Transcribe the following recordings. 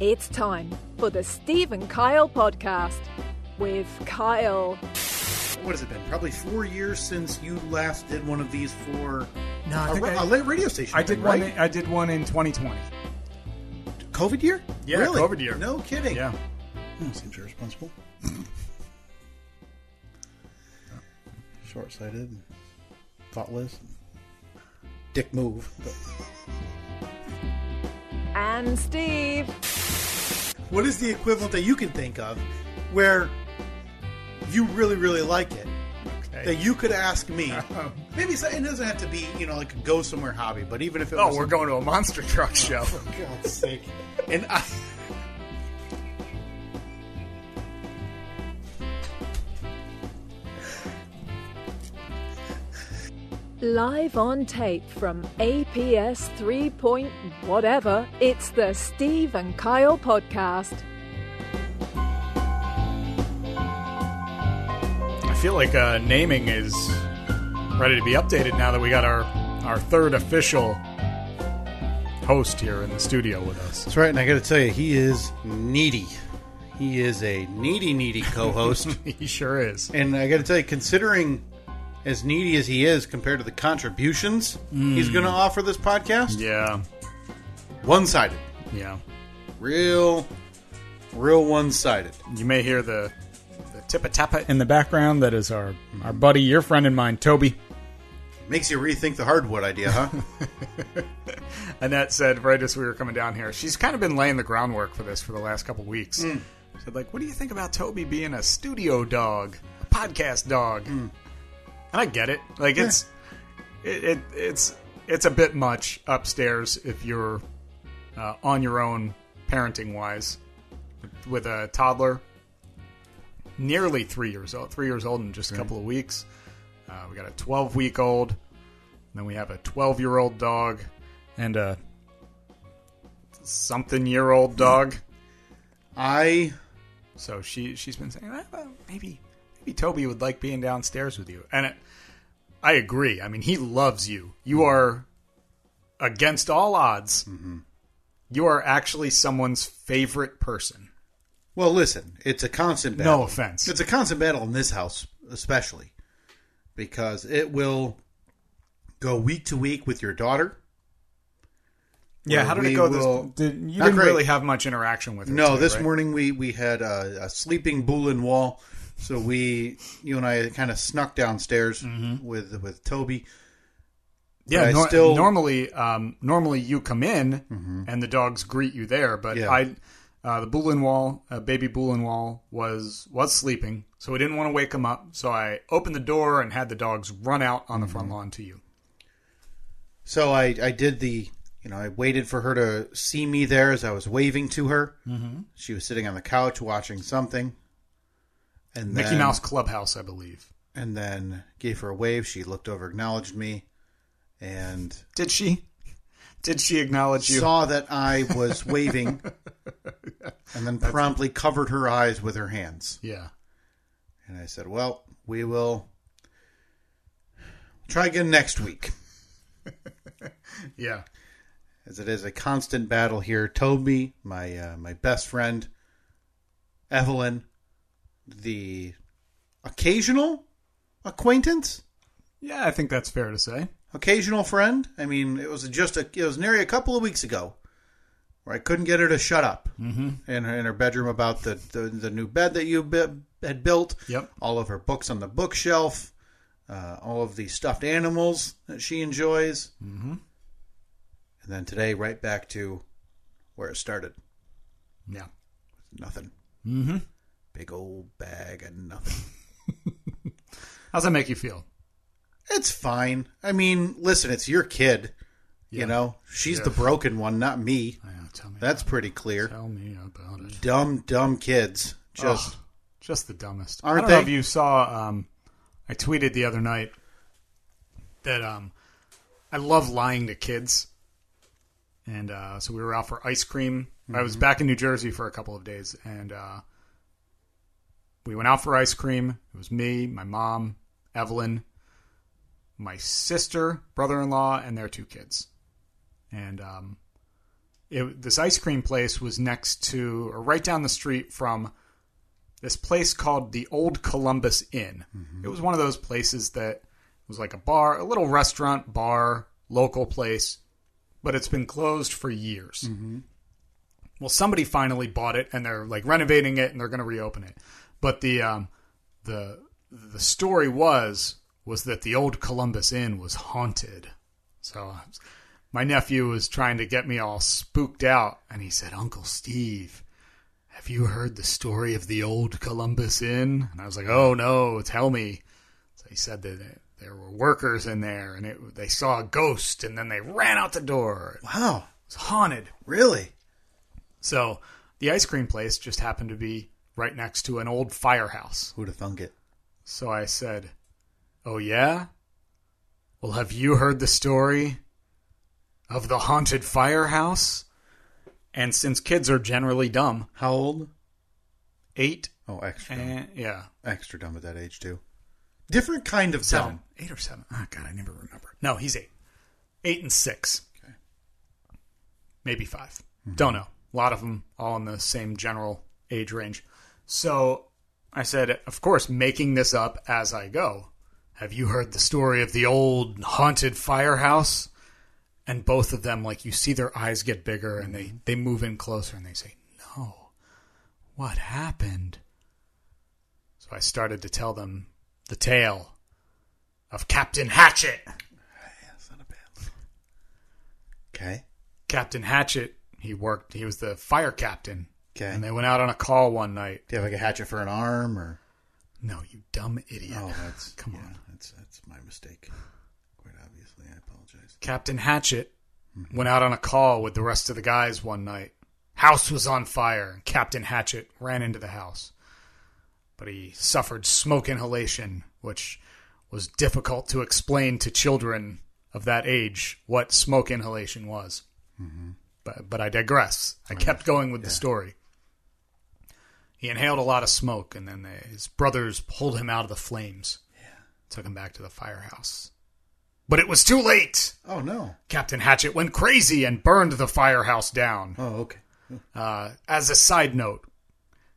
It's time for the Steve and Kyle podcast with Kyle. What has it been? Probably four years since you last did one of these for No, I a, think ra- I- a radio station. I did thing, one. right? I did one in 2020. COVID year? Yeah, really? COVID year. No kidding. Yeah. Oh, seems irresponsible. Short-sighted, thoughtless, dick move. But And Steve. What is the equivalent that you can think of where you really, really like it? That you could ask me. Um, Maybe it doesn't have to be, you know, like a go somewhere hobby, but even if it Oh, was we're going to a monster truck oh, show. For God's sake. And I. Live on tape from APS 3. Point whatever, it's the Steve and Kyle podcast. I feel like uh, naming is ready to be updated now that we got our our third official host here in the studio with us. That's right, and I got to tell you, he is needy. He is a needy, needy co-host, he sure is. and I got to tell you, considering as needy as he is compared to the contributions he's hmm. going to offer this podcast, Yeah, one-sided, yeah. real, real one-sided. You may hear the the tippa tappa in the background. That is our our buddy, your friend and mine, Toby. Makes you rethink the hardwood idea, huh? Annette said right as we were coming down here, she's kind of been laying the groundwork for this for the last couple weeks. Hmm. Said like, what do you think about Toby being a studio dog, a podcast dog? Hmm. And I get it. Like it's it, it it's it's a bit much upstairs if you're uh, on your own parenting wise with a toddler. Nearly three years old three years old in just a couple of weeks. Uh, we got a 12 week old then we have a 12 year old dog and a something year old dog I so she she's been saying "Ah, well, maybe maybe Toby would like being downstairs with you, and it, I agree. I mean, he loves you. You mm-hmm. are against all odds. Mm-hmm. You are actually someone's favorite person. well, listen, it's a constant battle. No offense. It's a constant battle in this house, especially because it will go week to week with your daughter. yeah, how did it go? will- This, did, you didn't great. really have much interaction with her. No, today, this right? morning we we had a, a sleeping Boulin wall, so we you and I kind of snuck downstairs with with Toby. Yeah, nor- still- normally, um, normally you come in and the dogs greet you there, but Yeah. I, uh, the Boulin Wall, uh, baby Boulin Wall was was sleeping, so we didn't want to wake him up. So I opened the door and had the dogs run out on the front lawn to you. So I I did the you know I waited for her to see me there as I was waving to her. Mm-hmm. She was sitting on the couch watching something, and Mickey then, Mouse Clubhouse, I believe. and then gave her a wave. She looked over, acknowledged me, and Did she? Did she acknowledge you? saw that I was waving, and then promptly covered her eyes with her hands. yeah. And I said, "Well, we will try again next week." Yeah. as it is a constant battle here. Toby, my uh, my best friend, Evelyn, the occasional acquaintance, Yeah, I think that's fair to say. occasional friend. I mean, it was just a it was nearly a couple of weeks ago where I couldn't get her to shut up in her in her bedroom about the the, the new bed that you bu- had built. Yep. all of her books on the bookshelf. Uh, all of the stuffed animals that she enjoys. Mm-hmm. And then today, right back to where it started. Yeah. Nothing. Mm-hmm. Big old bag of nothing. How's that make you feel? It's fine. I mean, listen, it's your kid. Yeah. You know, she's Yeah. the broken one, not me. Yeah, tell me. That's pretty it. clear. Tell me about it. Dumb, dumb kids. Just Ugh, just the dumbest. Aren't I don't know if you saw. Um, I tweeted the other night that um, I love lying to kids, and uh, so we were out for ice cream. I was back in New Jersey for a couple of days, and uh, we went out for ice cream. It was me, my mom, Evelyn, my sister, brother-in-law, and their two kids. And um, it, this ice cream place was next to or right down the street from this place called the Old Columbus Inn. It was one of those places that was like a bar, a little restaurant, bar, local place, but it's been closed for years. Well, somebody finally bought it and they're like renovating it and they're going to reopen it. But the um, the the story was was that the old Columbus Inn was haunted. So my nephew was trying to get me all spooked out, and he said, "Uncle Steve, have you heard the story of the old Columbus Inn?" And I was like, "Oh no, tell me." So he said that there were workers in there, and it, they saw a ghost, and then they ran out the door. Wow. It was haunted. Really? So the ice cream place just happened to be right next to an old firehouse. Who'd have thunk it? So I said, Oh, yeah? Well, have you heard the story of the haunted firehouse? And since kids are generally dumb, How old? eight Oh, extra. dumb. and yeah, Extra dumb at that age, too. Different kind of seven, dumb. eight or seven. Oh, God, I never remember. No, he's eight. Eight and six. Okay. Maybe 5 mm-hmm. Don't know. A lot of them all in the same general age range. So I said, of course, making this up as I go. Have you heard the story of the old haunted firehouse? And both of them, like, you see their eyes get bigger and they, they move in closer and they say, No. What happened? So I started to tell them the tale of Captain Hatchet. That's not a bad. Okay. Captain Hatchet, he worked, he was the fire captain. Okay. And they went out on a call one night. Do you have like a hatchet for an arm or? No, you dumb idiot. Oh, that's Come yeah, on. That's that's my mistake. Quite obviously, I apologize. Captain Hatchet mm-hmm. went out on a call with the rest of the guys one night. House was on fire, and Captain Hatchet ran into the house. But he suffered smoke inhalation, which was difficult to explain to children of that age what smoke inhalation was. Mm-hmm. But, but I digress. I kept going with the story. He inhaled a lot of smoke, and then they, his brothers pulled him out of the flames. Yeah. Took him back to the firehouse. But it was too late! Oh no. Captain Hatchet went crazy and burned the firehouse down. Oh okay. Uh, as a side note,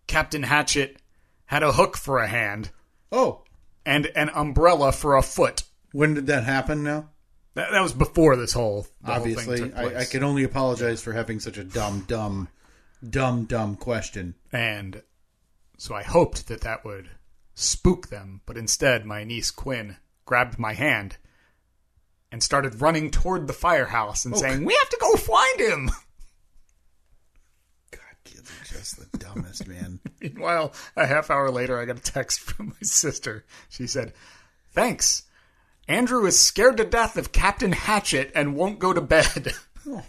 Captain Hatchet had a hook for a hand Oh, and an umbrella for a foot. when did that happen? Now, That, that was before this whole whole obviously, place. I, I can only apologize for having such a dumb, dumb, dumb, dumb question. And so I hoped that that would spook them, but instead my niece Quinn grabbed my hand and started running toward the firehouse and oh, saying, "We have to go find him." God, kids are just the dumbest, man. Meanwhile, a half hour later, I got a text from my sister. She said, Thanks. Andrew is scared to death of Captain Hatchet and won't go to bed. Oh,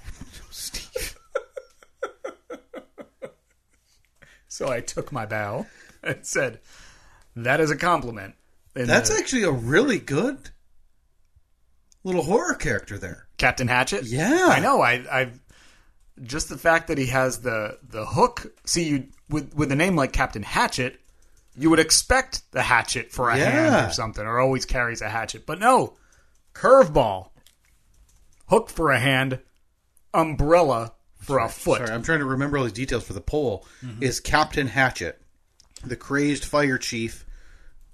Steve. So I took my bow and said, That is a compliment. And, That's uh, actually a really good little horror character there. Captain Hatchet? Yeah. I know. I, I just the fact that he has the the hook. See, you with with a name like Captain Hatchet, you would expect the hatchet for a hand or something, or always carries a hatchet. But no, curveball, hook for a hand, umbrella for a foot. Sorry, I'm trying to remember all these details for the poll. Mm-hmm. Is Captain Hatchet, the crazed fire chief,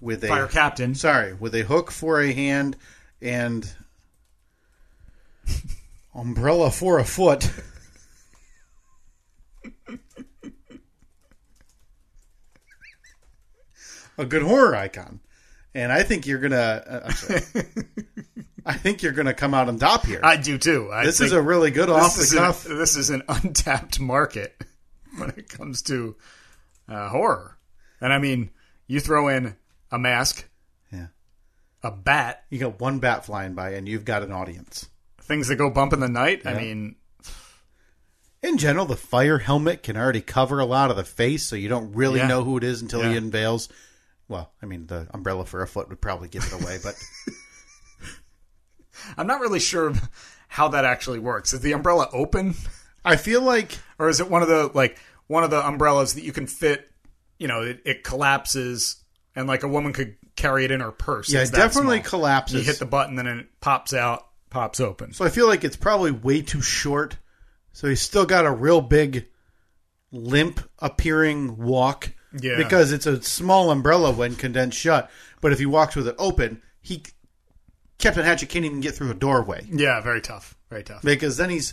with a Fire captain. Sorry, with a hook for a hand and umbrella for a foot. a good horror icon, and I think you're gonna. Uh, I'm sorry. I think you're gonna come out on top here. I do too. I this is a really good off this the is, cuff. an, this is an untapped market when it comes to uh, horror. And I mean, you throw in a mask, Yeah. a bat, You got one bat flying by, and you've got an audience. things that go bump in the night. I mean, In general, the fire helmet can already cover a lot of the face, so you don't really Yeah. know who it is until he unveils. Well, I mean, the umbrella for a foot would probably give it away, but I'm not really sure how that actually works. Is the umbrella open, I feel like or is it one of the like one of the umbrellas that you can fit? You know, it, it collapses, and like a woman could carry it in her purse. yeah, it definitely small. collapses. You hit the button, then it pops out, pops open. so I feel like it's probably way too short So he's still got a real big limp appearing walk. Yeah. Because it's a small umbrella when condensed shut. But if he walks with it open, he Captain Hatchet can't even get through a doorway. Yeah, very tough. Very tough. Because then he's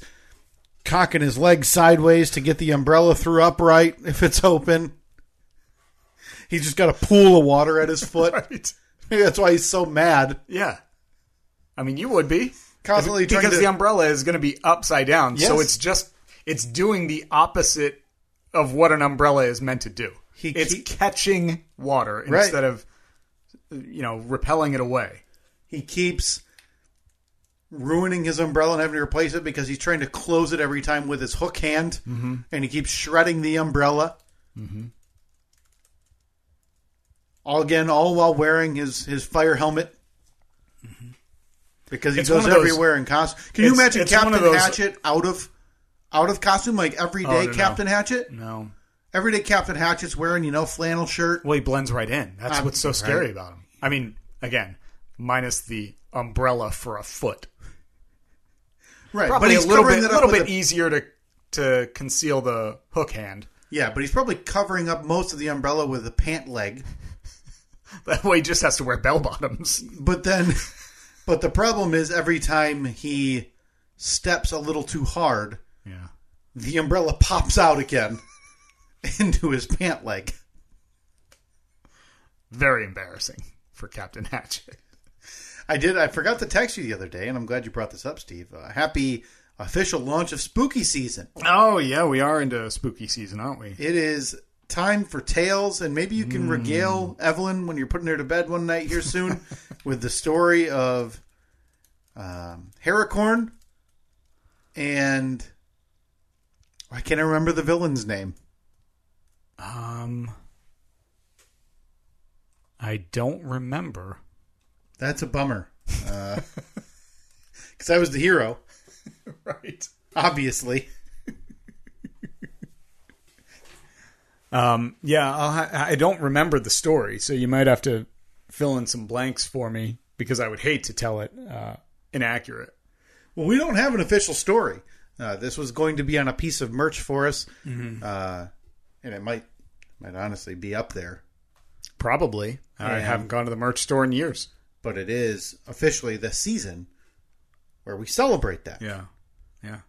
cocking his legs sideways to get the umbrella through upright if it's open. He's just got a pool of water at his foot. Right. Maybe that's why he's so mad. Yeah. I mean, you would be Constantly because to- the umbrella is going to be upside down. So it's just it's doing the opposite of what an umbrella is meant to do. He it's keep- catching water Right. instead of you know repelling it away. He keeps ruining his umbrella and having to replace it because he's trying to close it every time with his hook hand, mm-hmm. and he keeps shredding the umbrella. Mm-hmm. All again, all while wearing his his fire helmet. Because he It's goes those- everywhere in costume. Can you imagine Captain those- Hatchet out of out of costume like everyday Oh, no, no. Captain Hatchet? No. Everyday Captain Hatchet's wearing you know flannel shirt. Well, he blends right in. That's Um, what's so right. scary about him. I mean, again, minus the umbrella for a foot. Right, Probably but he's a little bit, little bit a- easier to to conceal the hook hand. Yeah, but he's probably covering up most of the umbrella with a pant leg. That way, he just has to wear bell bottoms. But then, but the problem is every time he steps a little too hard, Yeah. the umbrella pops out again into his pant leg. Very embarrassing for Captain Hatchet. I did. I forgot to text you the other day, and I'm glad you brought this up, Steve. Uh, happy official launch of spooky season. Oh yeah, we are into spooky season, aren't we? It is time for tales, and maybe you can regale Evelyn when you're putting her to bed one night here soon with the story of um, Heracorn and I can't remember the villain's name. Um, I don't remember. That's a bummer. Because I was the hero, Right. obviously. Um, yeah, I'll ha- I don't remember the story, so you might have to fill in some blanks for me because I would hate to tell it uh, inaccurate. Well, we don't have an official story. Uh, this was going to be on a piece of merch for us, uh, and it might might honestly be up there. Probably. I haven't gone to the merch store in years. But it is officially the season where we celebrate that. Yeah, yeah.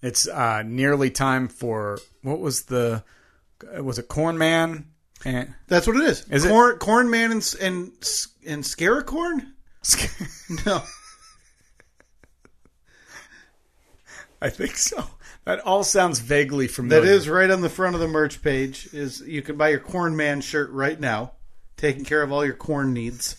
It's uh, nearly time for what was the was it Corn Man and That's what it is. Is it? corn, Corn Man and and and Scaracorn? No, I think so. That all sounds vaguely familiar. that is right on the front of the merch page. Is you can buy your Corn Man shirt right now, taking care of all your corn needs.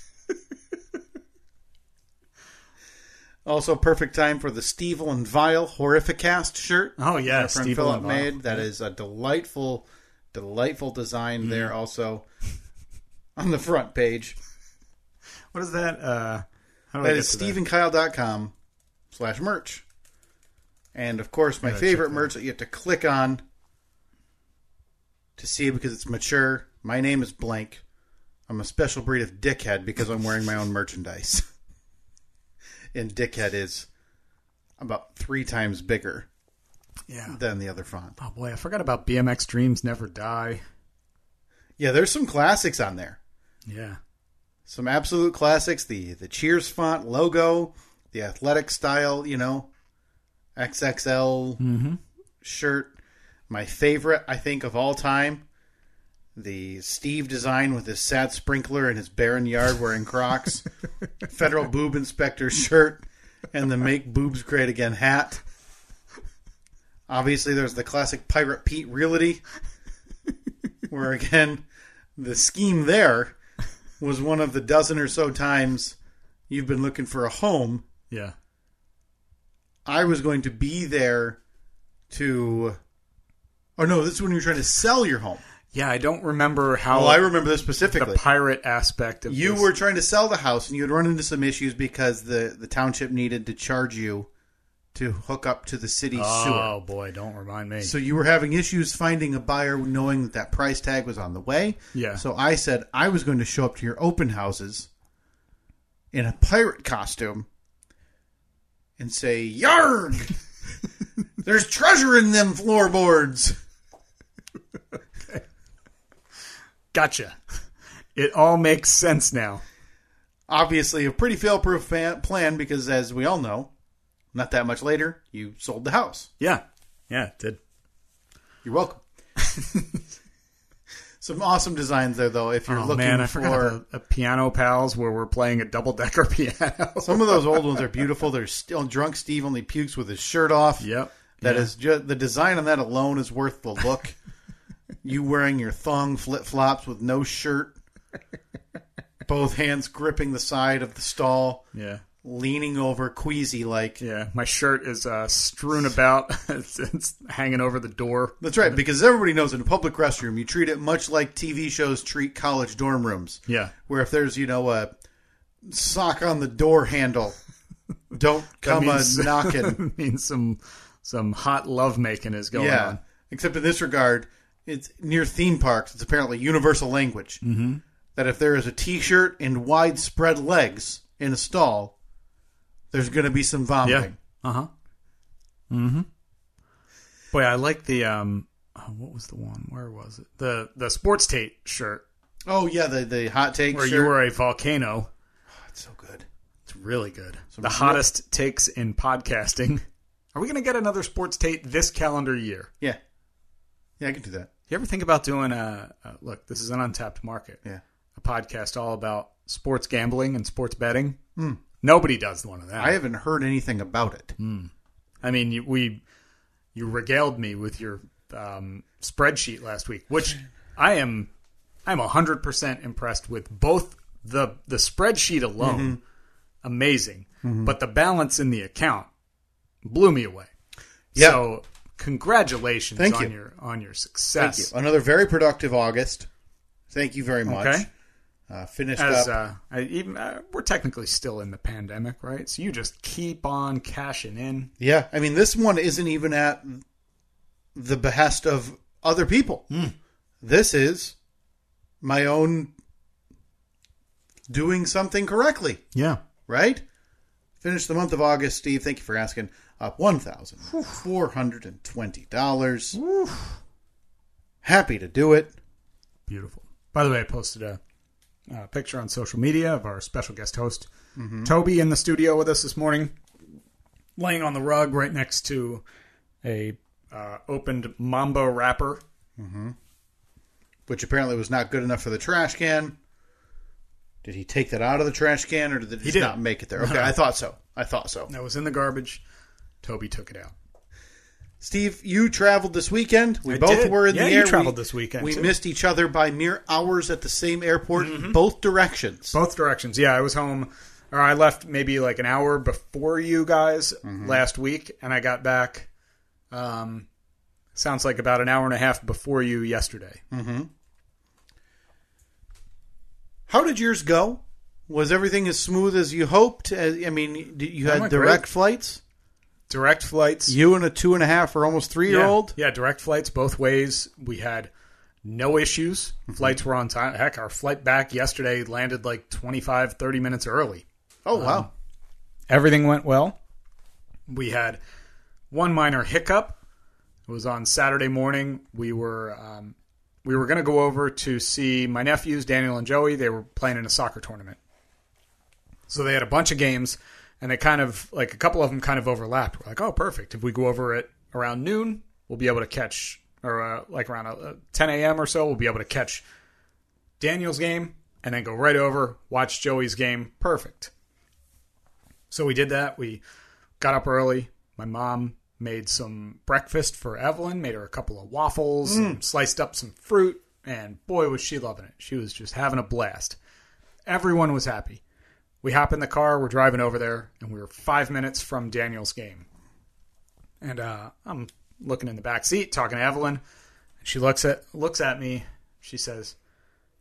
Also, perfect time for the Stevel and Vile Horrificast shirt. Oh yeah, our friend Steve Philip made. That is a delightful, delightful design Mm-hmm. there. Also on the front page. What is that? Uh, how do I That get is steveandkyle.com slash merch. And of course, my favorite that merch that you have to click on to see because it's mature. My name is blank. I'm a special breed of dickhead because I'm wearing my own merchandise. and dickhead is about three times bigger Yeah. than the other font. Oh boy, I forgot about BMX Dreams Never Die. Yeah, there's some classics on there. Yeah. some absolute classics the the cheers font logo the athletic style you know xxl mm-hmm. shirt my favorite i think of all time the steve design with his sad sprinkler and his barren yard wearing crocs federal boob inspector shirt and the make boobs great again hat obviously there's the classic pirate pete reality, where again the scheme there was one of the dozen or so times you've been looking for a home. Yeah. I was going to be there to. Oh no, this is when you're trying to sell your home. Yeah, I don't remember how Well, I remember this specifically. the pirate aspect of You this- were trying to sell the house, and you had run into some issues because the the township needed to charge you to hook up to the city oh, sewer. Oh boy, don't remind me. So you were having issues finding a buyer, knowing that that price tag was on the way. Yeah. So I said I was going to show up to your open houses in a pirate costume and say "Yarg." There's treasure in them floorboards. Gotcha. It all makes sense now. Obviously, a pretty fail-proof plan because, as we all know, not that much later, you sold the house. Yeah. Yeah, it did. You're welcome. Some awesome designs there, though. If you're Oh looking man, I for the piano pals where we're playing a double decker piano. some of those old ones, are beautiful. They're still drunk. Steve only pukes with his shirt off. yep. That Yeah. is just the design on that alone is worth the look. you wearing your thong flip flops with no shirt, both hands gripping the side of the stall, Yeah. leaning over, queasy like. Yeah. My shirt is uh, strewn about. it's, it's hanging over the door. That's right, because everybody knows in a public restroom, you treat it much like TV shows treat college dorm rooms. Yeah. Where if there's, you know, a sock on the door handle, don't come a knocking. means some some hot love making is going yeah. on. Except in this regard, it's near theme parks. It's apparently universal language. Mm-hmm. That if there is a T-shirt and widespread legs in a stall, there's going to be some Yeah. vomiting. Uh huh. Mm-hmm. Boy, I like the um. Oh, what was the one? Where was it? The the sports tape shirt Oh yeah, the the hot take where shirt. you were a volcano. It's so good. It's really good. the real- hottest takes in podcasting. Are we going to get another sports tape this calendar year? Yeah, yeah, I can do that. You ever think about doing a, a look? This is an untapped market. Yeah. A podcast all about sports gambling and sports betting. Hmm. Nobody does one of that. I haven't heard anything about it. Hmm. I mean, you, we you regaled me with your um, spreadsheet last week, which I am I'm hundred percent impressed with. Both the the spreadsheet alone, mm-hmm. amazing, mm-hmm. but the balance in the account blew me away. Yeah. So congratulations Thank on you. your on your success. Thank you. Another very productive August. Thank you very much. Okay. Uh, finished As up. uh, I, even uh, we're technically still in the pandemic, right? So you just keep on cashing in. yeah, I mean, this one isn't even at the behest of other people. This is my own doing something correctly, Yeah. right? Finished the month of August, Steve. Thank you for asking. Up one thousand four hundred and twenty dollars. Happy to do it. Beautiful. By the way, I posted a, uh picture on social media of our special guest host, Toby, in the studio with us this morning, laying on the rug right next to a uh, opened Mamba wrapper. which apparently was not good enough for the trash can. Did he take that out of the trash can, or did it just did. not make it there? Okay, I thought so. I thought so. That was in the garbage. Toby took it out. Steve, you traveled this weekend. We I both did. were in Yeah, the you air. traveled we, this weekend, We too. missed each other by mere hours at the same airport, both directions. Both directions. Yeah, I was home, or I left maybe like an hour before you guys last week, and I got back. Um, sounds like about an hour and a half before you yesterday. How did yours go? Was everything as smooth as you hoped? Uh, I mean, you had direct great. flights. Direct flights. You and a two and a half or almost three year old. Yeah, direct flights both ways. We had no issues. Mm-hmm. Flights were on time. Heck, our flight back yesterday landed like 25, 30 minutes early. Oh wow! Everything went well. We had one minor hiccup. It was on Saturday morning. We were um, we were going to go over to see my nephews Daniel and Joey. They were playing in a soccer tournament, so they had a bunch of games, and they kind of like a couple of them kind of overlapped. We're like, oh, perfect. If we go over at around noon, we'll be able to catch, or uh, like around uh, 10 a.m. or so, we'll be able to catch Daniel's game, and then go right over watch Joey's game. Perfect. So we did that. We got up early. My mom made some breakfast for Evelyn, made her a couple of waffles, and sliced up some fruit, and boy, was she loving it. She was just having a blast. Everyone was happy. We hop in the car, we're driving over there, and we were five minutes from Daniel's game. And uh, I'm looking in the back seat, talking to Evelyn, and she looks at looks at me. She says,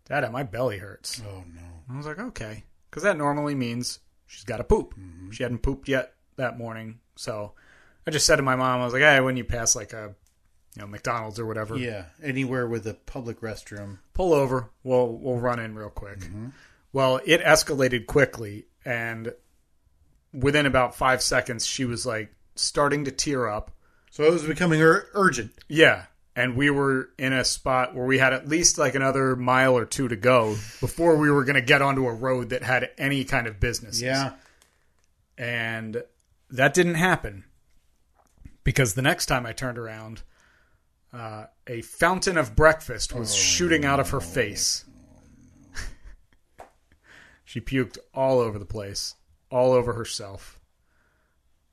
"Dada, my belly hurts." Oh no! I was like, okay, because that normally means she's got to poop. She hadn't pooped yet that morning, so I just said to my mom, I was like, hey, when you pass like a, you know, McDonald's or whatever, Yeah, anywhere with a public restroom. pull over. We'll we'll run in real quick. Well, it escalated quickly, and within about five seconds, she was like starting to tear up, So it was becoming ur- urgent. Yeah. And we were in a spot where we had at least like another mile or two to go before we were going to get onto a road that had any kind of business. Yeah. And that didn't happen because the next time I turned around, uh, a fountain of breakfast was shooting out of her face. She puked all over the place, all over herself,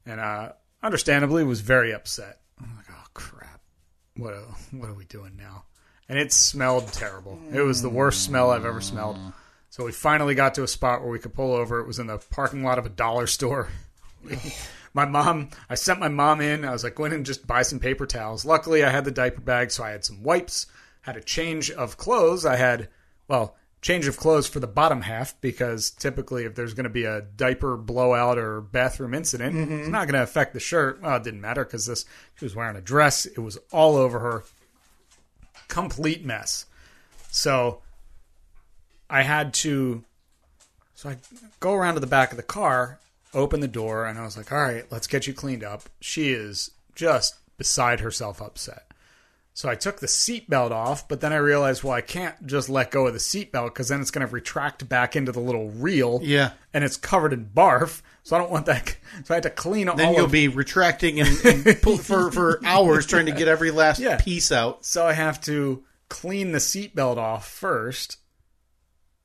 and uh, understandably was very upset. I'm like, oh crap, what what are we doing now? And it smelled terrible. It was the worst smell I've ever smelled. So we finally got to a spot where we could pull over. It was in the parking lot of a dollar store. my mom, I sent my mom in. I was like, go in and just buy some paper towels. Luckily, I had the diaper bag, so I had some wipes, had a change of clothes. I had, well, change of clothes for the bottom half because typically, if there's going to be a diaper blowout or bathroom incident, it's mm-hmm. not going to affect the shirt. Well, it didn't matter because this she was wearing a dress. It was all over her, complete mess. So I had to. So I go around to the back of the car, open the door, and I was like, all right, let's get you cleaned up. She is just beside herself upset. So I took the seatbelt off, but then I realized, well, I can't just let go of the seatbelt because then it's going to retract back into the little reel. Yeah. And it's covered in barf. So I don't want that. So I had to clean Then all you'll of be retracting and, and pull, for for hours trying to get every last Yeah. piece out. So I have to clean the seatbelt off first,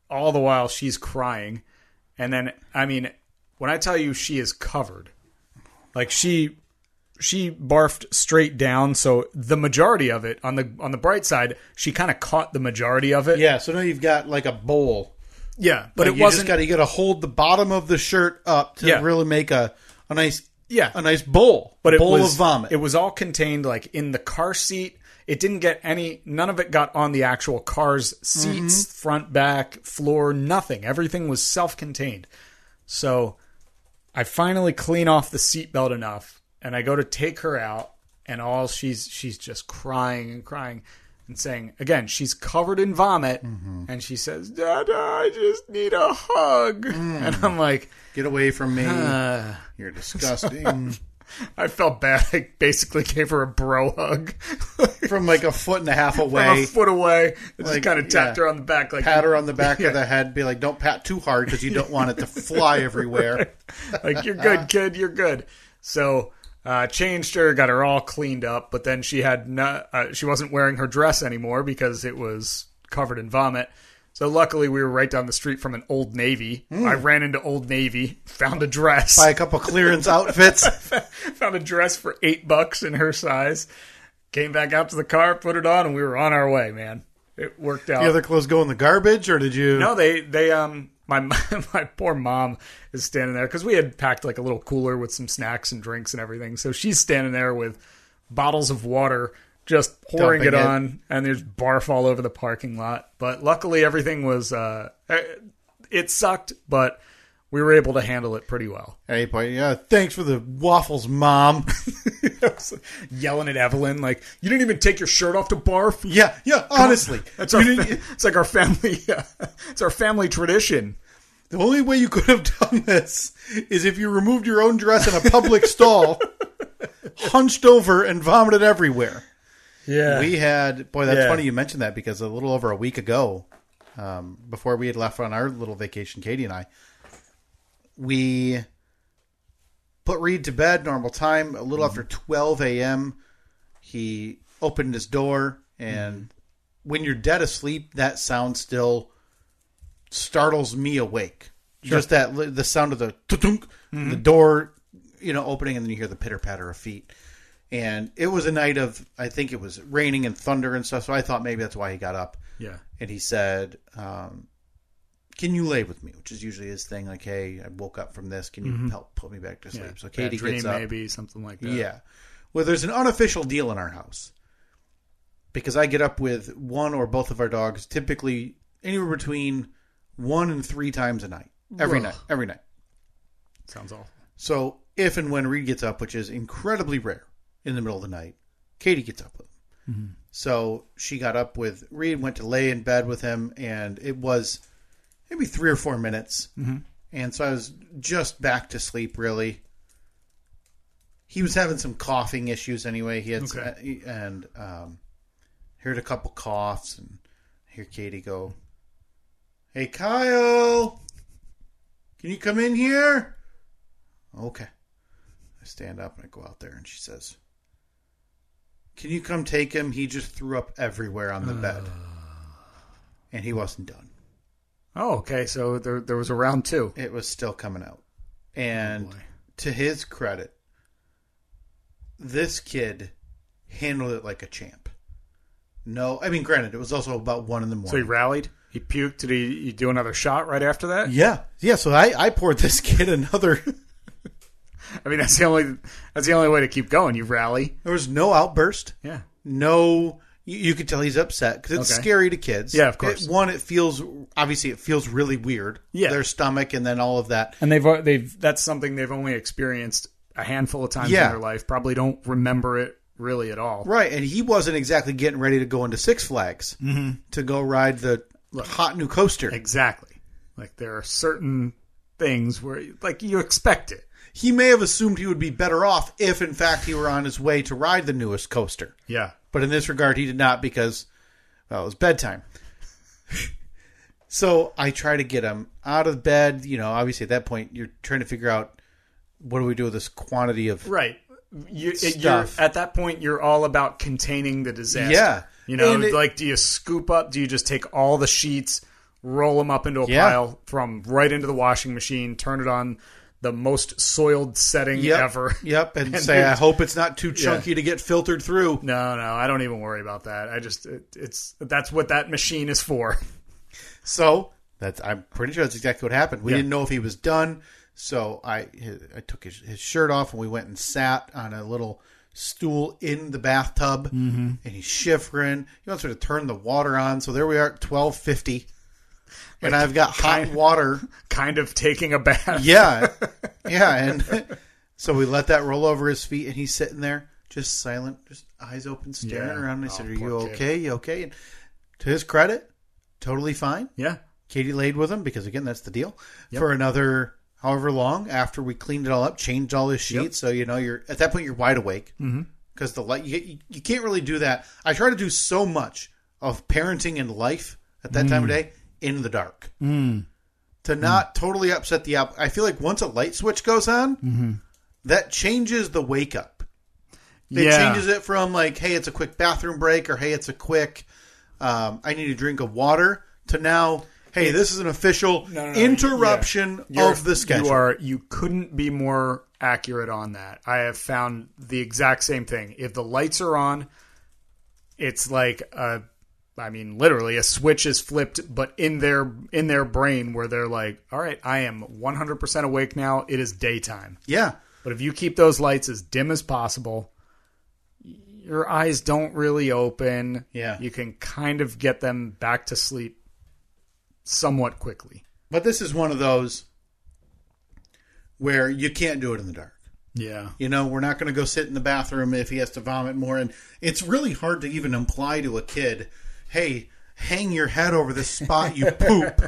all the while she's crying. And then, I mean, when I tell you she is covered, like she she barfed straight down. So the majority of it on the on the bright side, she kind of caught the majority of it. Yeah. So now you've got like a bowl, yeah, but Like, it you wasn't. Got you got to hold the bottom of the shirt up to Yeah. really make a a nice yeah, a nice bowl, but it bowl was of vomit. It was all contained like in the car seat. It didn't get any. None of it got on the actual car's seats, Mm-hmm. front, back, floor. Nothing. Everything was self-contained. So I finally clean off the seatbelt enough, and I go to take her out, and all she's she's just crying and crying. And saying again, she's covered in vomit, Mm-hmm. and she says, "Dada, I just need a hug." Mm. And I'm like, Get away from me! uh, You're disgusting. I felt bad. I basically gave her a bro hug. from like a foot and a half From away. a foot away. I just kind of tapped yeah. her on the back, like pat her on the back Yeah. of the head. Be like, don't pat too hard because you don't want it to fly everywhere. like you're good, kid. You're good. So uh, changed her, got her all cleaned up, but then she had no, uh, she wasn't wearing her dress anymore because it was covered in vomit. So luckily, we were right down the street from an Old Navy. I ran into Old Navy, found a dress, Buy a couple clearance outfits. found a dress for eight bucks in her size. Came back out to the car, put it on, and we were on our way. Man, it worked out. The other clothes go in the garbage, or did you? No, they they um my my poor mom is standing there because we had packed like a little cooler with some snacks and drinks and everything. So she's standing there with bottles of water, just pouring it, it. on, and there's barf all over the parking lot. But luckily, everything was uh, eh, it sucked, but we were able to handle it pretty well. Hey, boy, yeah. Thanks for the waffles, mom. Yelling at Evelyn like, "You didn't even take your shirt off to barf." yeah, yeah. Honestly, That's our it's like our family. it's our family tradition. The only way you could have done this is if you removed your own dress in a public stall, hunched over, and vomited everywhere. Yeah, We had boy. That's Yeah. funny you mentioned that because a little over a week ago, um, before we had left on our little vacation, Katie and I, we put Reed to bed normal time. A little after twelve a.m., he opened his door, and when you're dead asleep, that sound still startles me awake. Just that the sound of the tunk, the door, you know, opening, and then you hear the pitter patter of feet. And it was a night of, I think it was raining and thunder and stuff. So I thought maybe that's why he got up. yeah. And he said, um, "Can you lay with me?" Which is usually his thing. Like, "Hey, I woke up from this. Can you help put me back to sleep?" yeah. So Katie dream gets up. maybe something like that. Yeah. Well, there's an unofficial deal in our house because I get up with one or both of our dogs, typically anywhere between one and three times a night, every Ugh. night, every night. sounds awful. So if and when Reed gets up, which is incredibly rare in the middle of the night, Katie gets up with him. Mm-hmm. So she got up with Reed, went to lay in bed with him, and it was maybe three or four minutes. Mm-hmm. And so I was just back to sleep, really. he was having some coughing issues anyway. He had Okay. Uh, some, and um, heard a couple coughs and hear Katie go, "Hey Kyle, can you come in here?" Okay. I stand up and I go out there and she says, "Can you come take him? He just threw up everywhere on the bed." Uh. And he wasn't done. Oh, okay. So there there was a round two. It was still coming out. Oh, and to his credit, this kid handled it like a champ. No, I mean, granted, it was also about one in the morning. So he rallied. He puked. Did he, he do another shot right after that? yeah, yeah. So I, I poured this kid another. I mean, that's the only that's the only way to keep going. You rally. there was no outburst. Yeah. No, you, you could tell he's upset because it's Okay. scary to kids. Yeah, of course. It- one, it feels obviously it feels really weird. Yeah. their stomach and then all of that. And they've they've that's something they've only experienced a handful of times Yeah. in their life. Probably don't remember it really at all. Right, and he wasn't exactly getting ready to go into Six Flags mm-hmm. to go ride the hot new coaster. Exactly. Like there are certain things where like you expect it. he may have assumed he would be better off if, in fact, he were on his way to ride the newest coaster. Yeah. But in this regard, he did not because, well, it was bedtime. so I try to get him out of bed. You know, obviously at that point, you're trying to figure out what do we do with this quantity of. Right. You, Stuff. at that point, you're all about containing the disaster. Yeah. You know, it- like, do you scoop up? Do you just take all the sheets, roll them up into a Yeah. pile from right into the washing machine, turn it on the most soiled setting Yep, ever? Yep, and, And say, I hope it's not too chunky to get filtered through. No, no, I don't even worry about that. I just, it, it's that's what that machine is for. So that's I'm pretty sure that's exactly what happened. We Yeah. didn't know if he was done, so I I took his, his shirt off and we went and sat on a little stool in the bathtub, mm-hmm. and he's shivering. He wants her to turn the water on, so there we are at twelve fifty, and I've got hot water. kind of taking a bath. Yeah, yeah, and so we let that roll over his feet, and he's sitting there just silent, just eyes open, staring Yeah. around. And I Oh, said, "Are poor you kid. okay? You okay?" And to his credit, totally fine. Yeah. Katie laid with him because again that's the deal for another however long after we cleaned it all up, changed all his sheets. So you know you're at that point you're wide awake mm-hmm. because the light you, you you can't really do that. I try to do so much of parenting and life at that time of mm. day in the dark mm. to not totally upset the app. I feel like once a light switch goes on, mm-hmm. that changes the wake up. It Yeah. changes it from like, hey, it's a quick bathroom break, or hey, it's a quick, um, I need a drink of water, to now, hey, this is an official no, no, interruption You're- of the schedule. You are you couldn't be more accurate on that. I have found the exact same thing. If the lights are on, it's like a I mean literally a switch is flipped but in their in their brain where they're like, "All right, I am 100% awake now. It is daytime." yeah, But if you keep those lights as dim as possible, your eyes don't really open. Yeah. You can kind of get them back to sleep somewhat quickly. but this is one of those where you can't do it in the dark. Yeah. You know, we're not going to go sit in the bathroom if he has to vomit more. And it's really hard to even imply to a kid, hey, hang your head over the spot you poop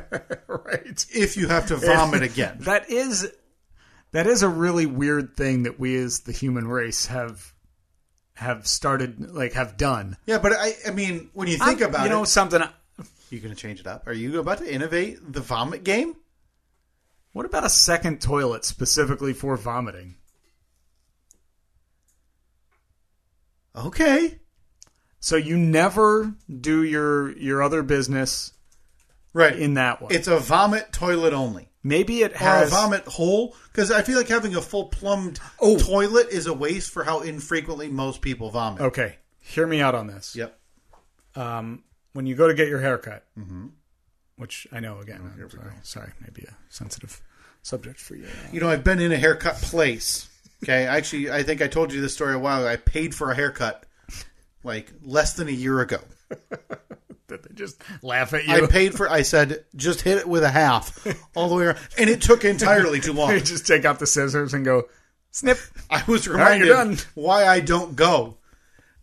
right. if you have to vomit again. That is that is a really weird thing that we as the human race have have started like have done. Yeah, but I, I mean, when you think I'm- about you know it, something you're going to change it up. Are you about to innovate the vomit game? what about a second toilet specifically for vomiting? Okay. So you never do your your other business Right. in that one. it's a vomit toilet only. Maybe it Or a vomit hole. Because I feel like having a full plumbed Oh. toilet is a waste for how infrequently most people vomit. Okay, hear me out on this. Yep. Um, when you go to get your haircut, mm-hmm. which I know again, oh, I'm sorry, sorry, maybe a sensitive subject for you. You know, I've been in a haircut place. Okay, actually, I think I told you this story a while ago. I paid for a haircut like less than a year ago. That they just laugh at you. I paid for. I said just hit it with a half all the way around, and it took entirely too long. you just take out the scissors and go snip. I was reminded you're why I don't go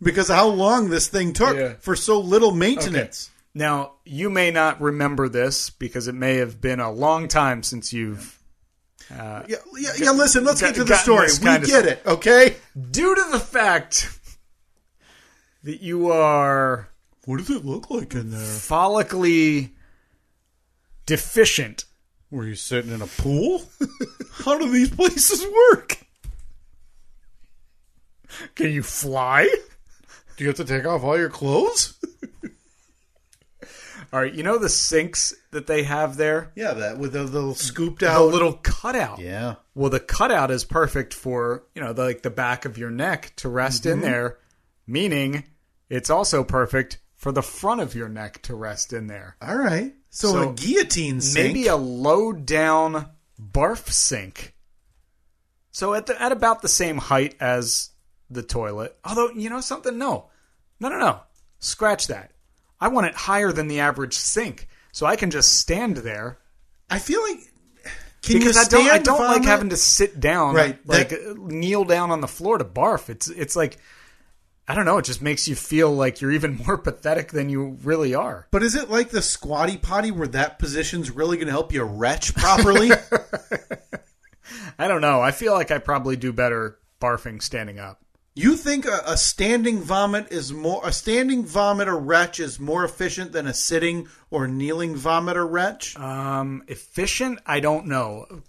because of how long this thing took Yeah. for so little maintenance. Now you may not remember this because it may have been a long time since you've uh, yeah, yeah, yeah. Listen, let's get to the story. We get it, okay? Due to the fact that you are What does it look like in there? follically deficient, Were you sitting in a pool? How do these places work? can you fly? Do you have to take off all your clothes? All right, you know the sinks that they have there? Yeah, that with the little scooped out, The little cutout. yeah. Well, the cutout is perfect for, you know, the, like the back of your neck to rest in mm-hmm. there, meaning it's also perfect for the front of your neck to rest in there. All right. So, So, a guillotine sink. Maybe a low down barf sink. So at the, at about the same height as the toilet. Although, you know something? No. No, no, no. Scratch that. I want it higher than the average sink. So I can just stand there I feel like. Can because you I don't I don't like having to sit down Right, like that- kneel down on the floor to barf. It's it's like I don't know, it just makes you feel like you're even more pathetic than you really are. But is it like the squatty potty where that position's really going to help you retch properly? I don't know. I feel like I probably do better barfing standing up. You think a, a standing vomit is more a standing vomit or retch is more efficient than a sitting or kneeling vomit or retch? Um, efficient? I don't know.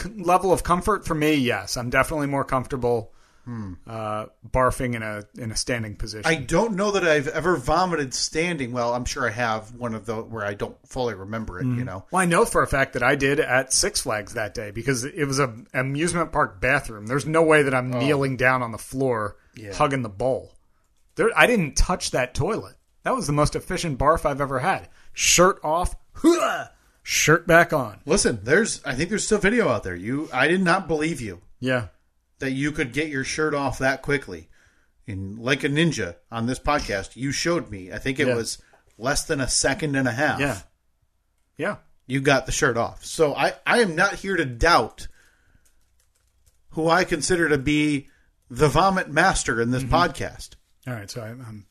C- level of comfort for me, yes. I'm definitely more comfortable uh, barfing in a in a standing position. I don't know that I've ever vomited standing. Well, I'm sure I have one of the where I don't fully remember it. You know, well, I know for a fact that I did at Six Flags that day because it was a amusement park bathroom. There's no way that I'm kneeling down on the floor hugging the bowl. There, I didn't touch that toilet. That was the most efficient barf I've ever had. Shirt off, shirt back on. listen. There's I think there's still video out there. You, I did not believe you Yeah. That you could get your shirt off that quickly. In like a ninja on this podcast, you showed me. I think it Yeah. was less than a second and a half. Yeah. Yeah. you got the shirt off. So I, I am not here to doubt who I consider to be the vomit master in this Mm-hmm. podcast. All right, so I, I'm,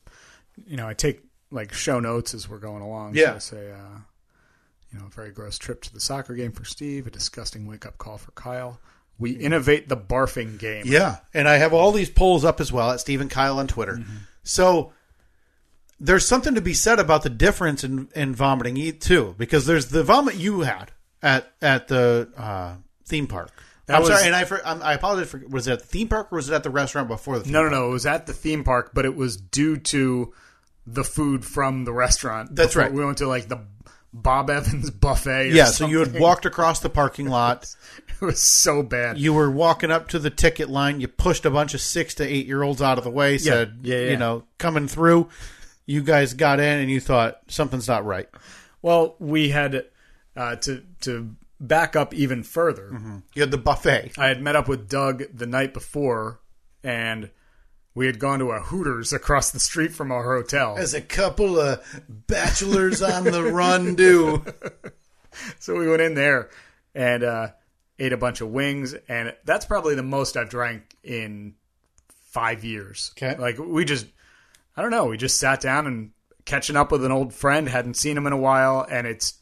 you know, I take like show notes as we're going along. Yeah. So I say, uh, you know, a very gross trip to the soccer game for Steve, a disgusting wake up call for Kyle. We innovate the barfing game. Yeah, and I have all these polls up as well at Steve and Kyle on Twitter. So there's something to be said about the difference in, in vomiting too, because there's the vomit you had at at the uh, theme park. That I'm was- sorry, and I for, I'm, I apologize for was it at the theme park or was it at the restaurant before the theme No, no, park? no. It was at the theme park, but it was due to the food from the restaurant. That's right. We went to like the Bob Evans buffet. Or Yeah, so you had walked across the parking lot. It was so bad. you were walking up to the ticket line. You pushed a bunch of six to eight year olds out of the way. Said, Yeah, yeah, you know, coming through. You guys got in, and you thought something's not right. Well, we had uh, to to back up even further. You had the buffet. I had met up with Doug the night before, and we had gone to a Hooters across the street from our hotel. As a couple of bachelors on the run do. So we went in there and uh, ate a bunch of wings, and that's probably the most I've drank in five years. Okay. like we just, I don't know, we just sat down and catching up with an old friend, hadn't seen him in a while, and it's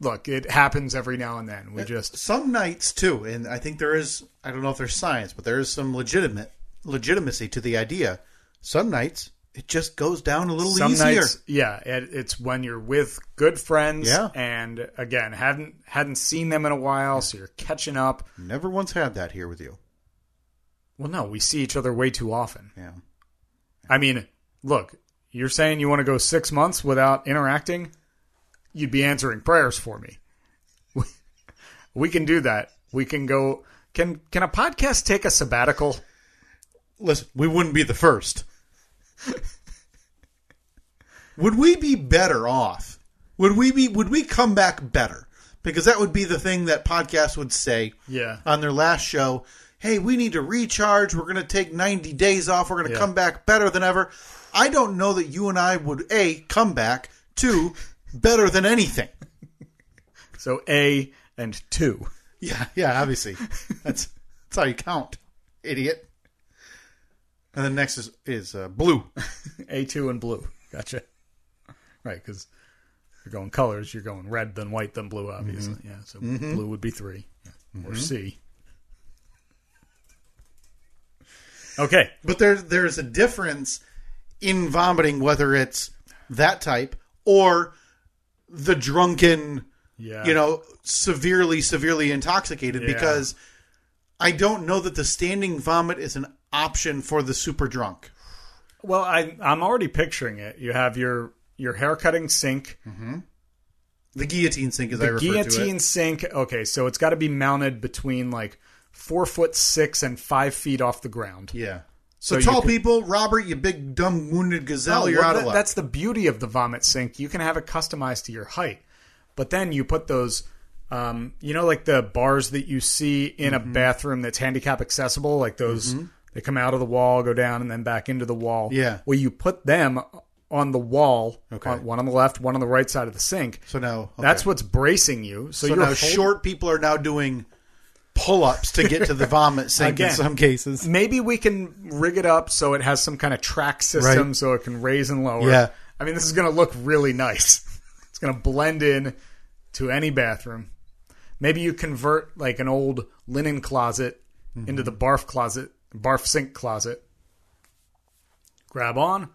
look, it happens every now and then. We uh, just Some nights too, and I think there is. I don't know if there's science, but there is some legitimate legitimacy to the idea. Some nights it just goes down a little some easier. nights, yeah, it, it's when you're with good friends, Yeah. and again hadn't hadn't seen them in a while, so you're catching up. Never once had that here with you. Well, no, we see each other way too often. Yeah. I mean, look, you're saying you want to go six months without interacting? You'd be answering prayers for me. We, we can do that. We can go. Can can a podcast take a sabbatical? Listen, we wouldn't be the first. Would we be better off? Would we be would we come back better? Because that would be the thing that podcasts would say Yeah. on their last show. Hey, we need to recharge. We're going to take 90 days off. We're going to Yeah. come back better than ever. I don't know that you and I would A, come back, two, better than anything. So A and two. Yeah, yeah, obviously. That's that's how you count, idiot. And then next is is uh, blue. A two and blue. Gotcha. Right, because you're going colors. You're going red, then white, then blue. Obviously, mm-hmm. yeah. So mm-hmm. blue would be three. Yeah. or mm-hmm. C. Okay. But there's there's a difference in vomiting whether it's that type or the drunken, Yeah. you know, severely severely intoxicated Yeah. because I don't know that the standing vomit is an option for the super drunk. Well, I I'm already picturing it. You have your your hair cutting sink, The guillotine sink, as I the refer to guillotine sink. Okay, so it's got to be mounted between like four foot six and five feet off the ground. Yeah. So So, tall could- people, Robert, you big dumb wounded gazelle, you're well, out of luck. That's the beauty of the vomit sink. You can have it customized to your height, but then you put those, um, you know, like the bars that you see in Mm-hmm. a bathroom that's handicap accessible, like those. They come out of the wall, go down, and then back into the wall. Yeah. Well, you put them on the wall. Okay. on- one on the left, one on the right side of the sink. so now okay. That's what's bracing you. So, So now short people are now doing pull-ups to get to the vomit sink in some cases. Maybe we can rig it up so it has some kind of track system Right. so it can raise and lower. Yeah. I mean, this is going to look really nice. It's going to blend in to any bathroom. Maybe you convert like an old linen closet mm-hmm. into the barf closet, barf sink closet. Grab on.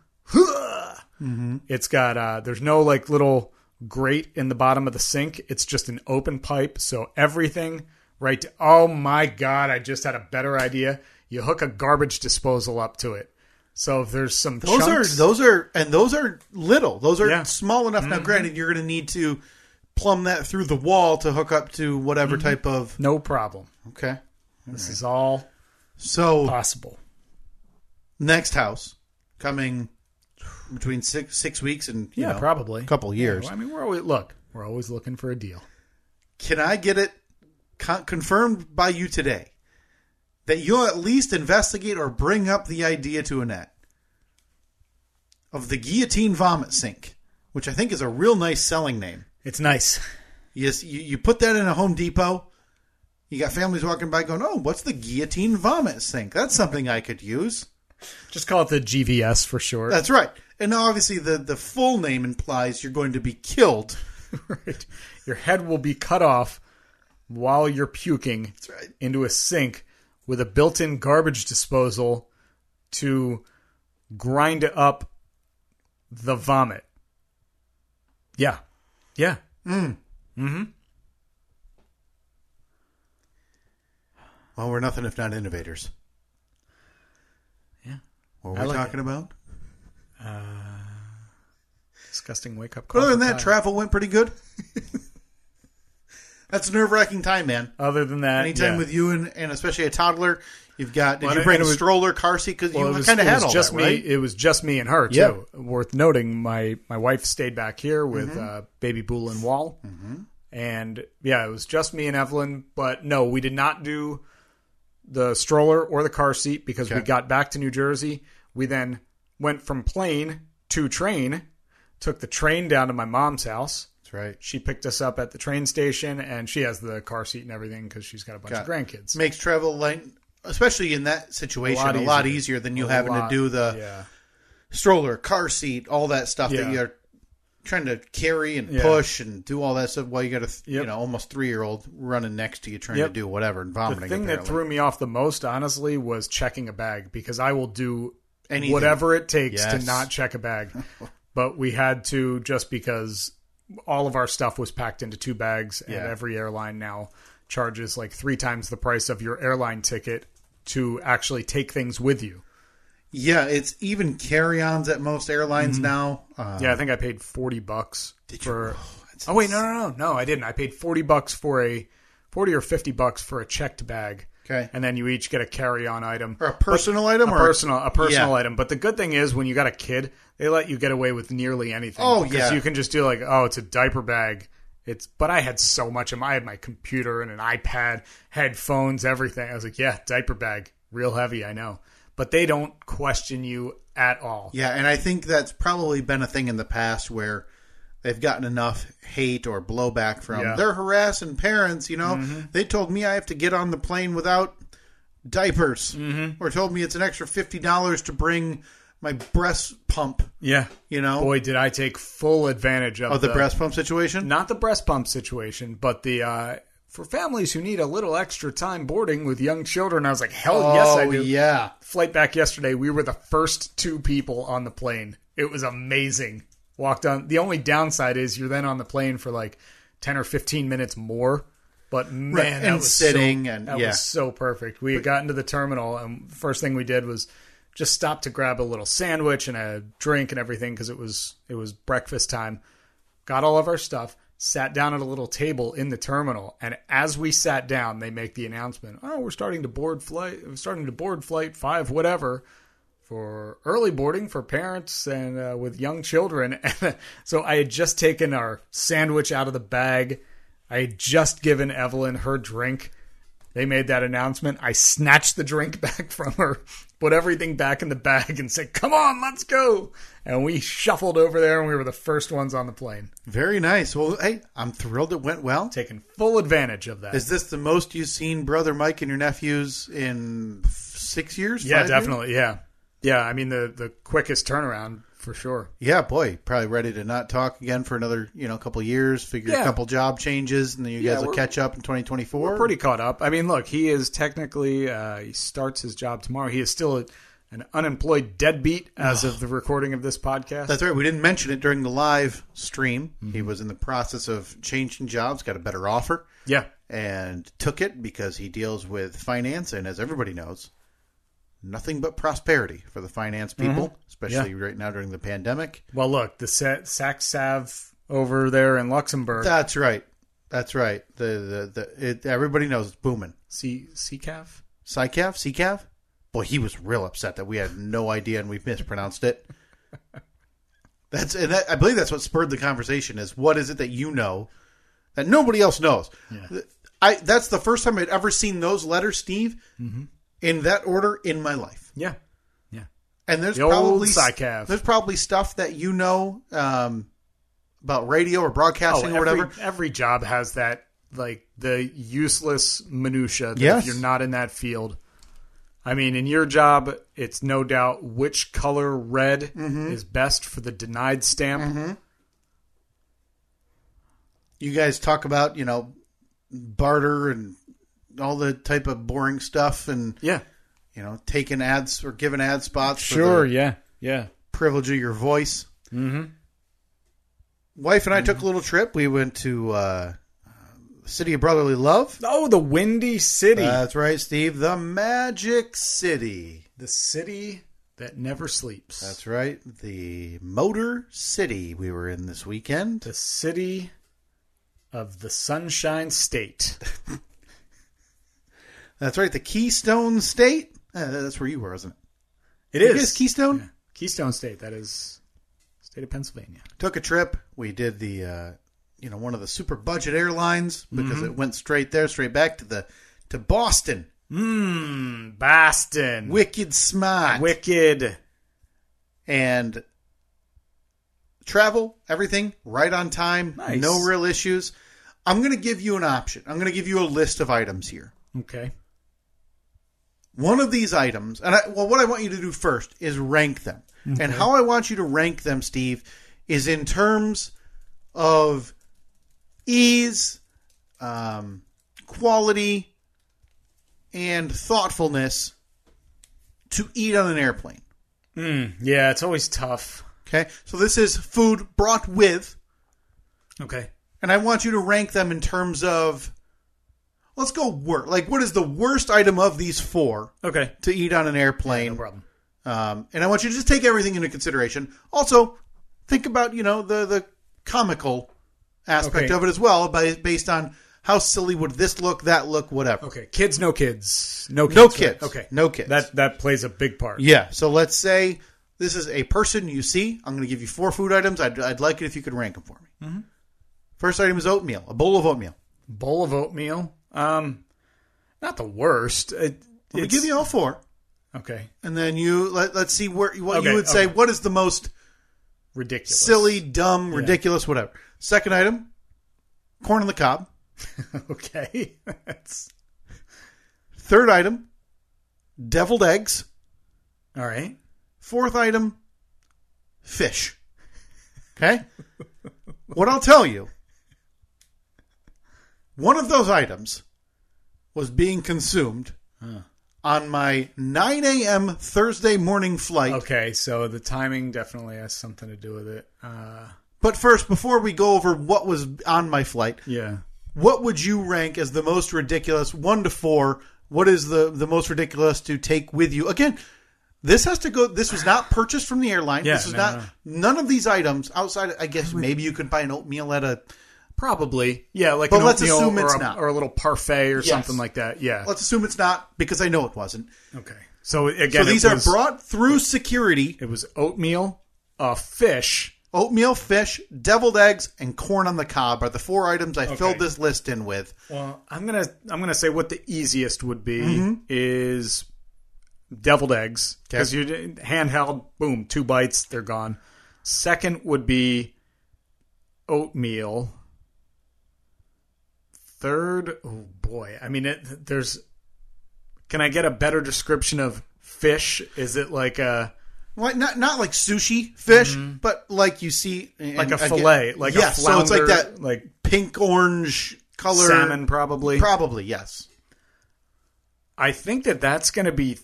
Mm-hmm. It's got uh there's no like little grate in the bottom of the sink. It's just an open pipe, so everything right to, Oh my god, I just had a better idea. You hook a garbage disposal up to it. So if there's some Those chunks, are those are and those are little. Those are Yeah. small enough. Now, mm-hmm. granted, you're going to need to plumb that through the wall to hook up to whatever mm-hmm. type of. no problem. Okay. This is all So possible. next house coming between six six weeks and you Yeah, know, probably. a couple years. I mean, we're always look. We're always looking for a deal. Can I get it con- confirmed by you today that you'll at least investigate or bring up the idea to Annette of the guillotine vomit sink, which I think is a real nice selling name. It's nice. Yes, you, you put that in a Home Depot. You got families walking by going, "Oh, what's the guillotine vomit sink? That's something I could use." Just call it the GVS for short. That's right. And obviously, the the full name implies you're going to be killed. right. Your head will be cut off while you're puking right. into a sink with a built-in garbage disposal to grind up the vomit. Yeah. Yeah. Hmm. Mm-hmm. Well, we're nothing if not innovators. Yeah. What were I we like talking about? Disgusting wake up call. other than that, time. travel went pretty good. That's a nerve wracking time, man. Other than that, Anytime yeah. with you and, and especially a toddler, you've got. Did Well, you bring a was- stroller, car seat? Because Well, you kind of it had all just that, me. right? It was just me and her too. Worth noting, my my wife stayed back here with Mm-hmm. uh, baby Bool and Wall, and yeah, it was just me and Evelyn. But no, we did not do the stroller or the car seat because we got back to New Jersey. We then went from plane to train. Took the train down to my mom's house. That's right. She picked us up at the train station, and she has the car seat and everything because she's got a bunch Got of grandkids. Makes travel like, especially in that situation, a lot lot, easier. easier than you A having lot- to do the yeah. stroller, car seat, all that stuff Yeah. that you're trying to carry and Yeah. push and do all that stuff while you got a you Yep. know almost three year old running next to you trying Yep. to do whatever and vomiting. The thing that threw me off the most, honestly, was checking a bag because I will do Anything. whatever it takes to not check a bag. but we had to just because all of our stuff was packed into two bags, and Yeah. every airline now charges like three times the price of your airline ticket to actually take things with you. Yeah, it's even carry-ons at most airlines now. Uh, Mm-hmm. Yeah, I think I paid forty bucks for. Oh, Oh wait, no, no, no, no, I didn't. I paid forty bucks for a forty or fifty bucks for a checked bag. Okay. and then you each get a carry-on item Or a personal item a or personal a personal Yeah. item. But the good thing is when you got a kid, they let you get away with nearly anything. Oh, because yeah. you can just do like, oh, it's a diaper bag. It's but I had so much of my I had my computer and an iPad, headphones, everything. I was like, yeah, diaper bag, real heavy, I know. But they don't question you at all. Yeah, and I think that's probably been a thing in the past where they've gotten enough hate or blowback from Yeah. Mm-hmm. they're harassing parents. You know, they told me I have to get on the plane without diapers, Mm-hmm. or told me it's an extra fifty dollars to bring my breast pump. Yeah. You know, Boy, did I take full advantage of of the, breast pump situation. not the breast pump situation, but the uh, for families who need a little extra time boarding with young children. I was like, hell yes, I Oh, do. yeah. Flight back yesterday, we were the first two people on the plane. It was amazing. Walked on. The only downside is you're then on the plane for like 10 or 15 minutes more. But man, Right, that was sitting so, and- that yeah. was so perfect. We had gotten to the terminal, and first thing we did was just stop to grab a little sandwich and a drink and everything because it was it was breakfast time. Got all of our stuff, sat down at a little table in the terminal, and as we sat down, they make the announcement: "Oh, we're starting to board flight. We're starting to board flight five, whatever." For early boarding for parents and uh, with young children. so I had just taken our sandwich out of the bag. I had just given Evelyn her drink. They made that announcement. I snatched the drink back from her, put everything back in the bag, and said, Come on, let's go. And we shuffled over there, and we were the first ones on the plane, Very nice. Well, hey, I'm thrilled it went well. taking full advantage of that. Is this the most you've seen brother Mike and your nephews in six years? yeah, Five years? definitely. Yeah. Yeah. I mean, the, the quickest turnaround for sure. Yeah, boy, probably ready to not talk again for another, you know, couple years. Figure Yeah. a couple job changes, and then you Yeah, guys will catch up in 2024. Pretty caught up. I mean, look, he is technically, uh, he starts his job tomorrow. He is still a, an unemployed deadbeat as of the recording of this podcast. That's right. We didn't mention it during the live stream. Mm-hmm. He was in the process of changing jobs, got a better offer, yeah. and took it because he deals with finance, and as everybody knows, nothing but prosperity for the finance people, especially right now during the pandemic. Well, look, the Sa- Sac Sav over there in Luxembourg. That's right. That's right. The the, the it, everybody knows it's booming. C CCAV? Psycav, Ccav. Boy, he was real upset that we had no idea and we mispronounced it. That's and that, I believe that's what spurred the conversation. Is what is it that you know that nobody else knows? I that's the first time I'd ever seen those letters, Steve, in that order in my life. Yeah. Yeah. And there's The probably there's probably stuff that you know um, about radio or Oh, broadcasting or every, whatever. every job has that, like, the useless minutia that Yes. if you're not in that field. I mean, in your job, it's no doubt which color red Mm-hmm. is best for the denied stamp. you guys talk about you know barter and all the type of boring stuff and Yeah. you know taking ads or giving ad spots for Sure. Yeah. Yeah. privilege of your voice mm-hmm. wife and i took a little trip we went to uh, city of brotherly love Oh, the Windy City. that's right steve the magic city the city that never sleeps. that's right the motor city we were in this weekend the city of the Sunshine State. that's right the keystone state Uh, that's where you were isn't it It guys keystone Yeah. Keystone State. That is state of Pennsylvania. took a trip. We did the uh, you know one of the super budget airlines because Mm-hmm. it went straight there, straight back to the to Boston. Mmm, Boston. Wicked smart Wicked. and travel everything right on time. Nice. No real issues. I'm going to give you an option. I'm going to give you a list of items here. Okay. One of these items, and I, well, what I want you to do first is rank them. And how I want you to rank them, Steve, is in terms of ease, um, quality, and thoughtfulness to eat on an airplane. Mm, yeah, it's always tough. Okay, so this is food brought with, Okay. and I want you to rank them in terms of. Let's go work. Like, what is the worst item of these four Okay. to eat on an airplane? No problem. Um, and I want you to just take everything into consideration. Also, think about you know the the comical aspect Okay. of it as well, by, based on how silly would this look, that look, whatever. Okay. Kids, no kids. No kids. No right? kids. Okay. No kids. That that plays a big part. Yeah. So let's say this is a person you see. I'm going to give you four food items. I'd, I'd like it if you could rank them for me. Mm-hmm. First item is oatmeal, a bowl of oatmeal. Bowl of oatmeal. Um, not the worst. It, Let me give you all four, Okay. and then you let, let's see where what Okay, you would say. What is the most Ridiculous. silly, dumb, ridiculous, whatever. Second item, corn on the cob. Okay. That's Third item, deviled eggs. all right. Fourth item, fish. Okay? what I'll tell you, One of those items was being consumed on my 9 a.m. Thursday morning flight. Okay, so the timing definitely has something to do with it. Uh, But first, before we go over what was on my flight, yeah. what would you rank as the most ridiculous? One to four. What is the the most ridiculous to take with you? Again, this has to go. This was not purchased from the airline. Yeah, this is no, not no. none of these items outside. I guess maybe you could buy an oatmeal at a. Probably. Yeah, like But an let's oatmeal assume or, it's a, not. or a little parfait or Yes. something like that. Yeah. Let's assume it's not because I know it wasn't. Okay. So again, So these it are brought through security: It was oatmeal, a fish. Oatmeal, fish, deviled eggs, and corn on the cob are the four items I filled this list in with. Well, I'm gonna I'm gonna say what the easiest would be Mm-hmm. is deviled eggs because you handheld, boom, two bites, they're gone. Second would be oatmeal. Third, oh boy, I mean, it, there's. Can I get a better description of fish? Is it like a Like not not like sushi fish, but like you see, Mm-hmm. like a again- fillet, like yes, a so it's like that like pink orange color salmon, probably. Probably yes. I think that that's going to be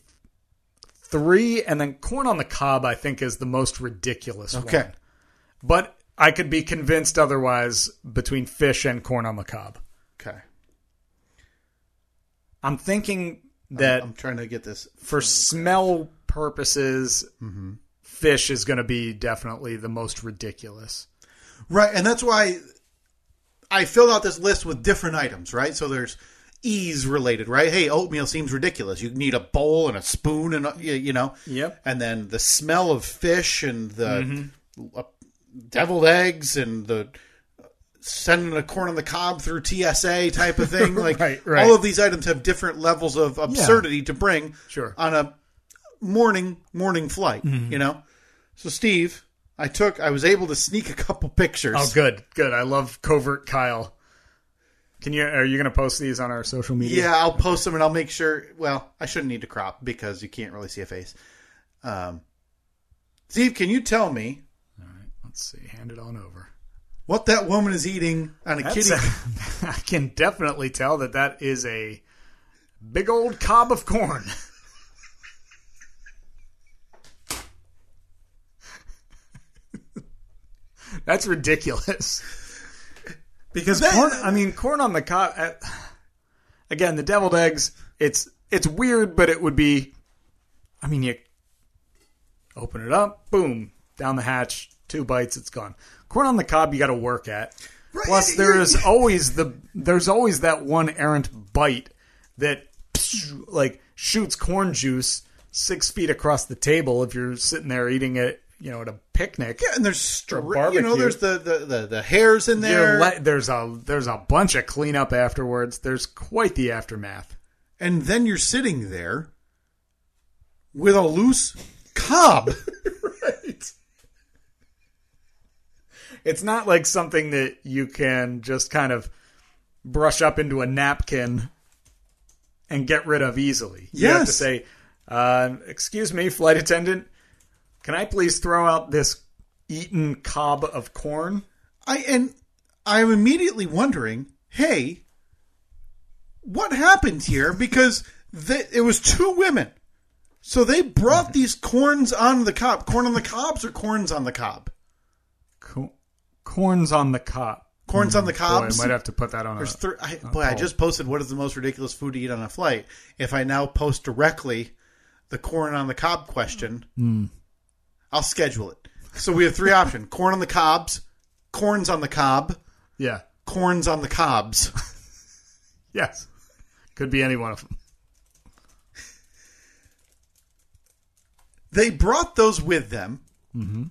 three, and then corn on the cob. I think is the most ridiculous. Okay. one. but I could be convinced otherwise between fish and corn on the cob. Okay. I'm thinking that I'm trying to get this. for smell purposes, Mm-hmm. fish is going to be definitely the most ridiculous. Right, and that's why I filled out this list with different items, right? So there's ease related, right? Hey, oatmeal seems ridiculous. You need a bowl and a spoon and a, you you know. Yep. And then the smell of fish and the uh, deviled eggs and the sending a corn on the cob through TSA type of thing. Like Right, right. all of these items have different levels of absurdity to bring Sure. on a morning morning flight, Mm-hmm. you know. So Steve, I took I was able to sneak a couple pictures. Oh, good, good. I love covert Kyle. Can you? Are you going to post these on our social media? Yeah, I'll post them and I'll make sure. Well, I shouldn't need to crop because you can't really see a face. Um, Steve, can you tell me All right. Let's see. Hand it on over. what that woman is eating on a That's kitty? a- I can definitely tell that that is a big old cob of corn. That's ridiculous. because Corn, I mean, corn on the cob. uh, Again, the deviled eggs. It's it's weird, but it would be. I mean, you open it up, boom, down the hatch, two bites, it's gone. Corn on the cob, you got to work at. Plus, there is always the there's always that one errant bite that like shoots corn juice six feet across the table if you're sitting there eating it, you know, at a picnic. yeah, and there's str- you know there's the, the, the, the hairs in there, le- there's a there's a bunch of cleanup afterwards. There's quite the aftermath. and then you're sitting there with a loose cob. right. It's not like something that you can just kind of brush up into a napkin and get rid of easily. You have to say, uh, "Excuse me, flight attendant, can I please throw out this eaten cob of corn?" I and I'm immediately wondering, hey, what happened here? Because they, it was two women, so they brought these corns on the cob. Corn on the cobs or corns on the cob? Co- corn's on the cob. Corns on mm, the Boy, cobs. I might have to put that on. A, There's thr- I, boy, I just posted what is the most ridiculous food to eat on a flight. If I now post directly the corn on the cob question, hmm. I'll schedule it. So we have three options: corn on the cobs, corns on the cob, yeah. corns on the cobs. Yes. Could be any one of them. They brought those with them. Mm-hmm.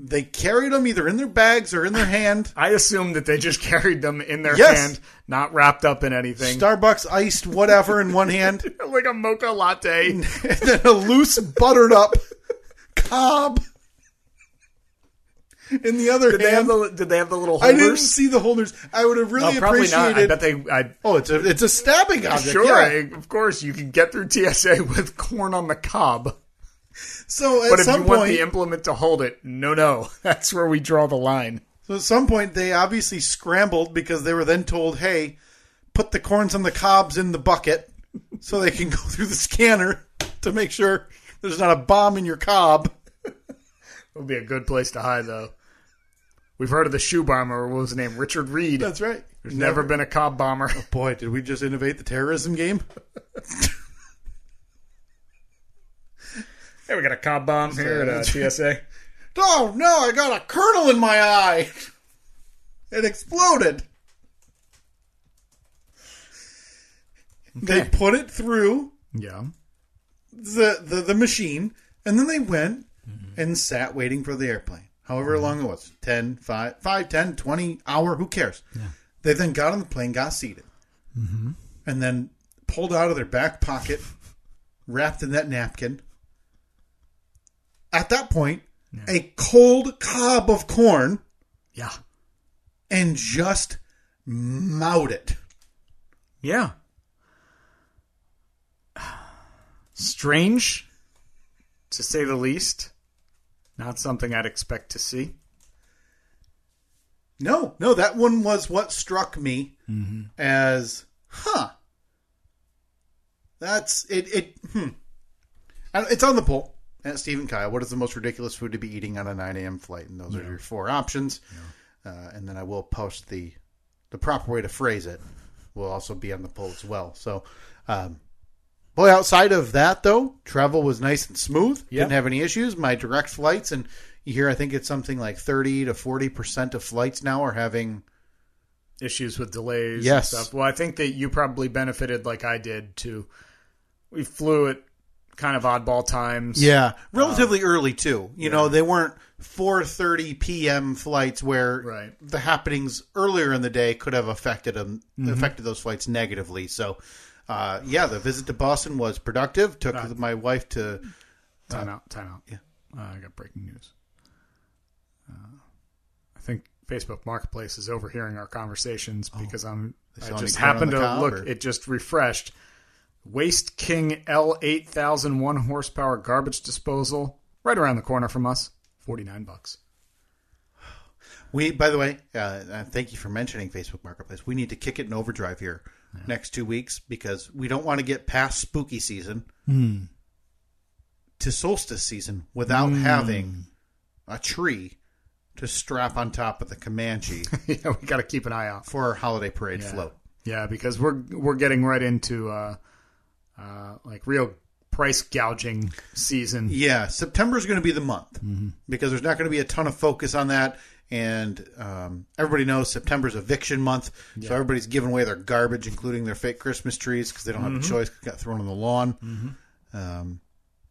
They carried them either in their bags or in their hand. I assume that they just carried them in their Yes. hand, not wrapped up in anything. Starbucks iced whatever in one hand, like a mocha latte. and then a loose buttered up cob in the other Did they have the Did they have the little I didn't holders? see the holders. I would have really No, probably not. I appreciated. bet they. I oh, it's a it's a stabbing object. sure. yeah. Of course, you can get through TSA with corn on the cob. So at But if some you want point, the implement to hold it, no, no, that's where we draw the line. So at some point, they obviously scrambled because they were then told, "Hey, put the corns on the cobs in the bucket so they can go through the scanner to make sure there's not a bomb in your cob." Would be a good place to hide, though. We've heard of the shoe bomber. What was his name? Richard Reid. That's right. There's never, been a cob bomber. Oh Boy, did we just innovate the terrorism game? Hey, we got a cob bomb here at uh, TSA. Oh no, I got a kernel in my eye. It exploded. They put it through Yeah. The, the, the machine, and then they went and sat waiting for the airplane. However mm-hmm. long it was 10, 5, 5, 10, 20 hour, who cares? They then got on the plane, got seated, mm-hmm. and then pulled out of their back pocket, wrapped in that napkin. At that point, a cold cob of corn Yeah. and just mowed it. Yeah. Strange, to say the least. Not something I'd expect to see. No, no, that one was what struck me as, huh. That's it. It. Hmm. It's on the poll at Steve and Kyle. What is the most ridiculous food to be eating on a 9 a.m. flight? And those are your four options. Uh, and then I will post the the proper way to phrase it. Will also be on the poll as well. So, um, boy, outside of that though, travel was nice and smooth. Yeah. Didn't have any issues. My direct flights and you hear I think it's something like 30 to 40 percent of flights now are having Issues with delays Yes. and stuff. Well, I think that you probably benefited like I did too. We flew at kind of oddball times. Yeah, relatively um, early too. You know, they weren't 4:30 p.m. flights where Right. the happenings earlier in the day could have affected them mm-hmm. affected those flights negatively. So, uh, yeah, the visit to Boston was productive. Took my wife to Time out. Time out. yeah. Uh, I got breaking news. Uh, I think Facebook Marketplace is overhearing our conversations because I'm. I just any corn on happened to look. or- It just refreshed. Waste King L eight thousand one horsepower garbage disposal right around the corner from us. Forty nine bucks. We, by the way, uh, uh, thank you for mentioning Facebook Marketplace. We need to kick it in overdrive here next two weeks because we don't want to get past spooky season to solstice season without having a tree to strap on top of the Comanche yeah, we got to keep an eye out. for our holiday parade float. Yeah, because we're we're getting right into uh, uh, like real price gouging season. Yeah, September is going to be the month because there's not going to be a ton of focus on that. And um, everybody knows September's eviction month, so everybody's giving away their garbage, including their fake Christmas trees, because they don't have a choice. 'cause it got thrown on the lawn. Um,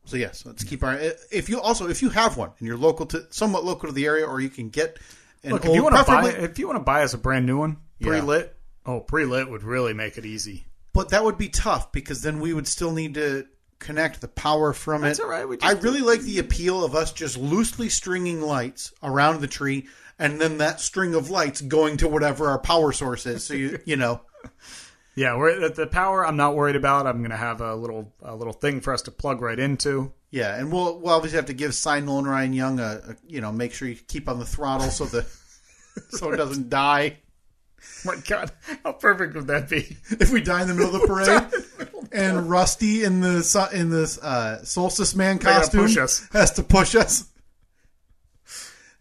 so yes, let's keep our. If you also if you have one and you're local to somewhat local to the area, or you can get an Look, old, if you want to buy if you want to buy us a brand new one, pre lit. Oh, pre lit would really make it easy. But that would be tough because then we would still need to connect the power from That's it. all right, I really like the appeal of us just loosely stringing lights around the tree and then that string of lights going to whatever our power source is. So you you know, Yeah, we're the power. I'm not worried about. I'm going to have a little a little thing for us to plug right into. yeah, and we'll we'll obviously have to give Seinel and Ryan Young a, a you know make sure you keep on the throttle so the so it doesn't die. My God, how perfect would that be? If we die in the middle of the parade, and Rusty in the in this uh, solstice man costume has to push us.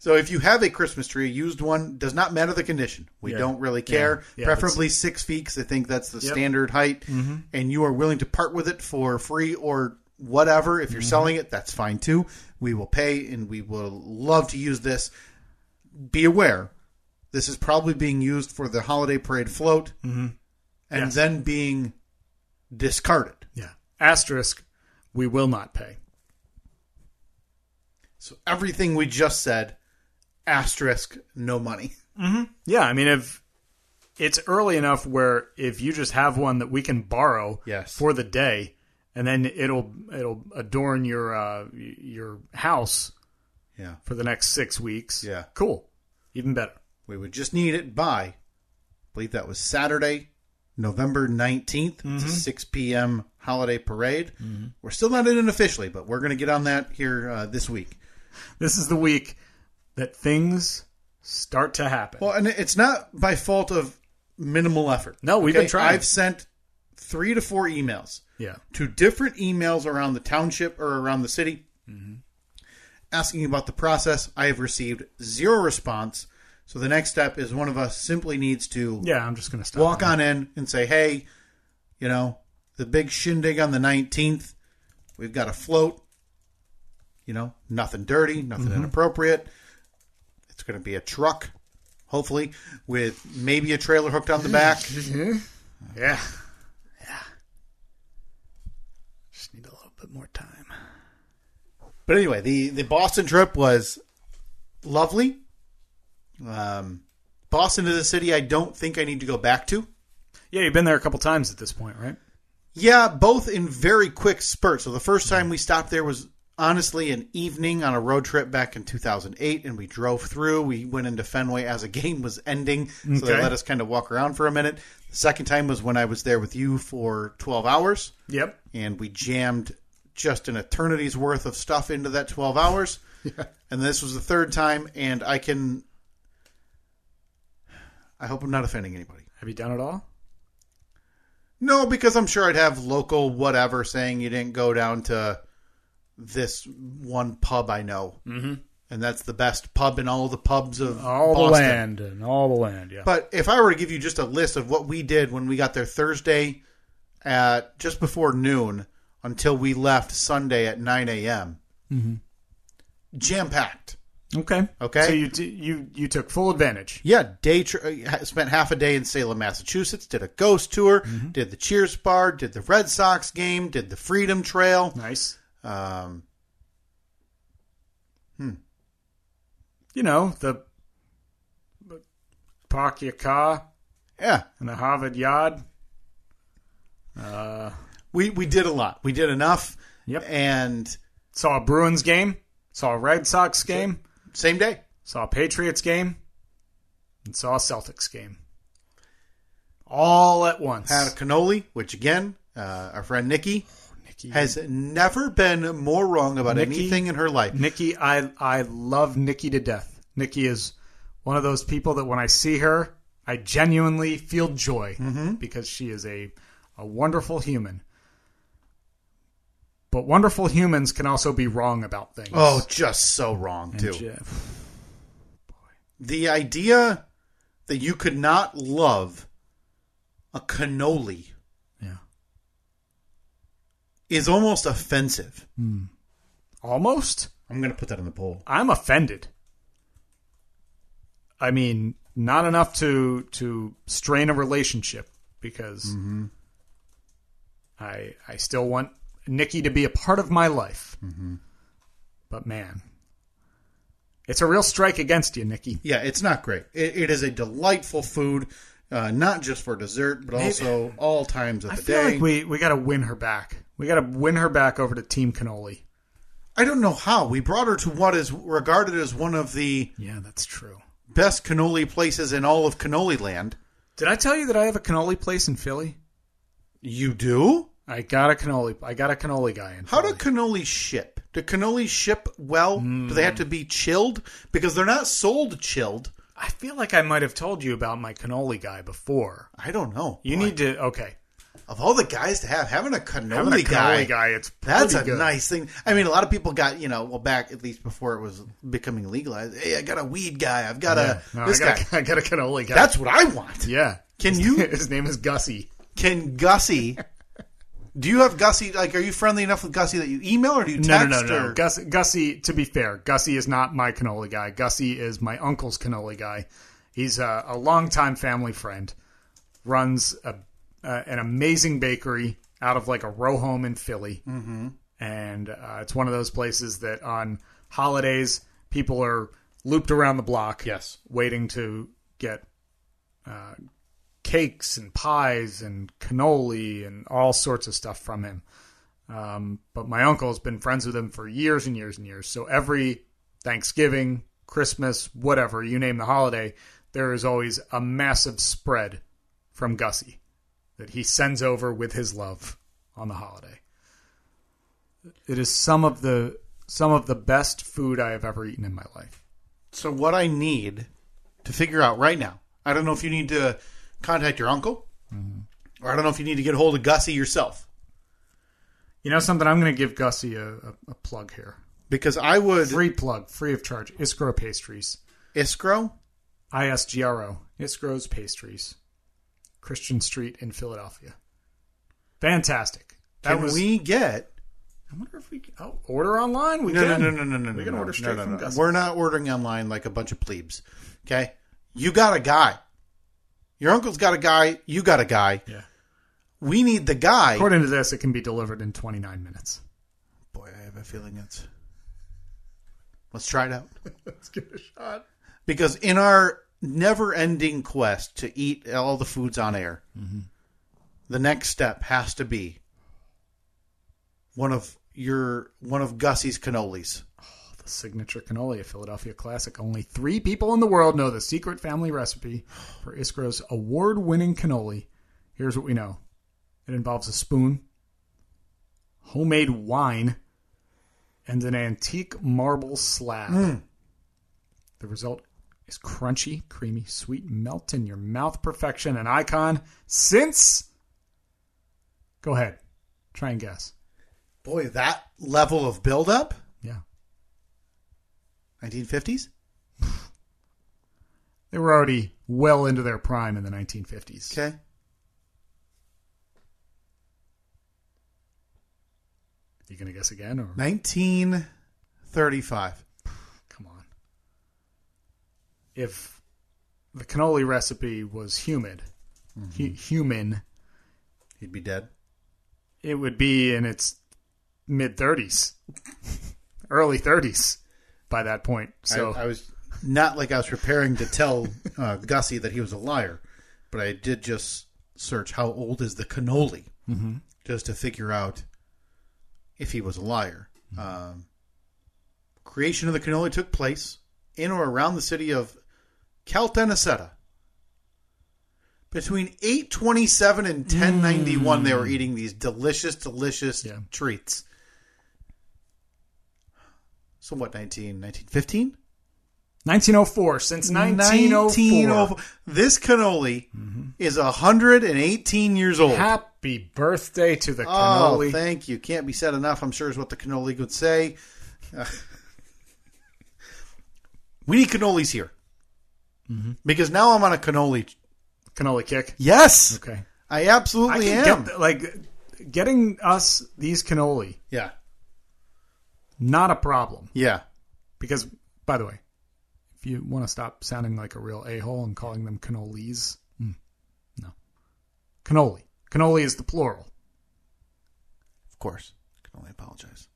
So if you have a Christmas tree, a used one, does not matter the condition. We Yeah. don't really care. Yeah. Yeah, Preferably six feet, because I think that's the Yep. standard height. Mm-hmm. And you are willing to part with it for free or whatever. If you're mm-hmm. selling it, that's fine too. We will pay, and we will love to use this. Be aware, this is probably being used for the holiday parade float, mm-hmm. and Yes. then being discarded. Yeah. Asterisk. We will not pay. So everything we just said, asterisk, no money. Yeah, I mean, if it's early enough where if you just have one that we can borrow Yes. for the day, and then it'll it'll adorn your uh, your house Yeah. for the next six weeks. Yeah. cool, even better. We would just need it by, I believe that was Saturday, November 19th. It's a 6 p.m. holiday parade. We're still not in it officially, but we're going to get on that here uh, this week. This is the week that things start to happen. Well, and it's not by fault of minimal effort. No, we've been trying. I've sent three to four emails yeah. to different emails around the township or around the city mm-hmm. asking about the process. I have received zero response. So the next step is one of us simply needs to Yeah, I'm just going to walk on in and say, hey, you know, the big shindig on the 19th, we've got a float. You know, nothing dirty, nothing mm-hmm. inappropriate. Going to be a truck, hopefully, with maybe a trailer hooked on the back. Yeah. Yeah. Just need a little bit more time. But anyway, the, the Boston trip was lovely. Um, Boston is a city I don't think I need to go back to. Yeah, you've been there a couple times at this point, right? Yeah, both in very quick spurts. So the first time we stopped there was honestly an evening on a road trip back in 2008, and we drove through. We went into Fenway as a game was ending, so they let us kind of walk around for a minute. The second time was when I was there with you for 12 hours, Yep. and we jammed just an eternity's worth of stuff into that 12 hours. yeah. And this was the third time, and I can. I hope I'm not offending anybody. Have you done it all? No, because I'm sure I'd have local whatever saying you didn't go down to this one pub I know, mm-hmm. and that's the best pub in all the pubs of All the land and all the land, yeah. But if I were to give you just a list of what we did when we got there Thursday at just before noon until we left Sunday at 9 a.m., jam packed. okay. Okay. So you d- you you took full advantage. Yeah, day tr- uh, spent half a day in Salem, Massachusetts. Did a ghost tour. Did the Cheers bar. Did the Red Sox game. Did the Freedom Trail. Nice. Um, hmm. You know, the Park Your Car yeah, and the Harvard Yard. Uh, we we did a lot. We did enough. Yep. And saw a Bruins game, saw a Red Sox game, same day. saw a Patriots game, and saw a Celtics game. All at once. Had a cannoli, which again, uh, our friend Nikki Nikki, has never been more wrong about Nikki- anything in her life. Nikki, I I love Nikki to death. Nikki is one of those people that when I see her, I genuinely feel joy Mm-hmm. because she is a a wonderful human. But wonderful humans can also be wrong about things. Oh, just so wrong And too. Jeff- the idea that you could not love a cannoli. Is almost offensive. Almost. I'm going to put that in the poll. I'm offended. I mean, not enough to to strain a relationship because Mm-hmm. I I still want Nikki to be a part of my life. Mm-hmm. But man, it's a real strike against you, Nikki. Yeah, it's not great. It, it is a delightful food, uh, not just for dessert, but also all times of the day. I the feel day. like we we got to win her back. We got to win her back over to Team Cannoli. I don't know how. We brought her to what is regarded as one of the Yeah, that's true. best cannoli places in all of cannoli land. Did I tell you that I have a cannoli place in Philly? You do? I got a cannoli. I got a cannoli guy in. How Philly. do cannolis ship? Do cannolis ship well? Do they have to be chilled? Because they're not sold chilled. I feel like I might have told you about my cannoli guy before. I don't know. You Boy, need to okay. of all the guys to have having a cannoli, Having a guy, cannoli guy, it's That's a good. nice thing. I mean, a lot of people got you know, well, back at least before it was becoming legalized. Hey, I got a weed guy. I've got Yeah. a No, this I got, guy. A, I got a cannoli guy. That's what I want. yeah. Can His- you- His name is Gussie. Can Gussie? do you have Gussie? Like, are you friendly enough with Gussie that you email or do you No, text? no, no, no. Or? Gus, Gussie. To be fair, Gussie is not my cannoli guy. Gussie is my uncle's cannoli guy. He's a, a longtime family friend. Runs a, uh, an amazing bakery out of like a row home in Philly, mm-hmm. and uh, it's one of those places that on holidays people are looped around the block. Yes. waiting to get uh, cakes and pies and cannoli and all sorts of stuff from him. Um, but my uncle has been friends with him for years and years and years. So every Thanksgiving, Christmas, whatever, you name the holiday, there is always a massive spread from Gussie that he sends over with his love on the holiday. It is some of the some of the best food I have ever eaten in my life. So what I need to figure out right now. I don't know if you need to contact your uncle, mm-hmm. or I don't know if you need to get a hold of Gussie yourself. You know something? I'm going to give Gussie a, a, a plug here. Because I would Free plug, free of charge. Isgro Pastries. Isgro. I S G R O. Isgro's Pastries. Christian Street in Philadelphia. Fantastic. That Can was. we get? I wonder if we can. Oh, order online. We No, no, can. no, no, no, no. We can no, order straight no, no, from no. Gussie. We're not ordering online like a bunch of plebes. Okay, you got a guy. Your uncle's got a guy. You got a guy. Yeah. We need the guy. According to this, it can be delivered in 29 minutes. Boy, I have a feeling it's. Let's try it out. Let's give it a shot. Because in our never-ending quest to eat all the foods on air, mm-hmm. the next step has to be one of your one of Gussie's cannolis. Signature cannoli, a Philadelphia classic. Only three people in the world know the secret family recipe for Isgro's award winning cannoli. Here's what we know it involves a spoon, homemade wine, and an antique marble slab. Hmm. The result is crunchy, creamy, sweet, melt in your mouth perfection, an icon since. Go ahead. Try and guess. Boy, that level of buildup. Yeah. 1950s. They were already well into their prime in the 1950s. Okay. You gonna guess again, or 1935. come on? If the cannoli recipe was humid, mm-hmm. hu- human, He'd be dead. it would be in its mid 30s, early 30s by that point. So I, I was not like I was preparing to tell uh, Gussie that he was a liar, but I did just search how old is the cannoli mm-hmm. just to figure out if he was a liar. Um, creation of the cannoli took place in or around the city of Caltanissetta. Between 827 and 1091, they were eating these delicious, delicious Yeah. treats. So what, 19, 1915? 1904 since 1904. 1904. This cannoli is 118 years old. Happy birthday to the Oh, cannoli. thank you. Can't be said enough, I'm sure, is what the cannoli would say. Uh, we need cannolis here. Because now I'm on a cannoli. cannoli kick. Yes, Okay. I I absolutely can am. get like getting us these cannoli yeah, not a problem. yeah. Because, by the way, if you want to stop sounding like a real a hole and calling them cannolis, mm, no. Cannoli. Cannoli is the plural. Of course. I can only apologize.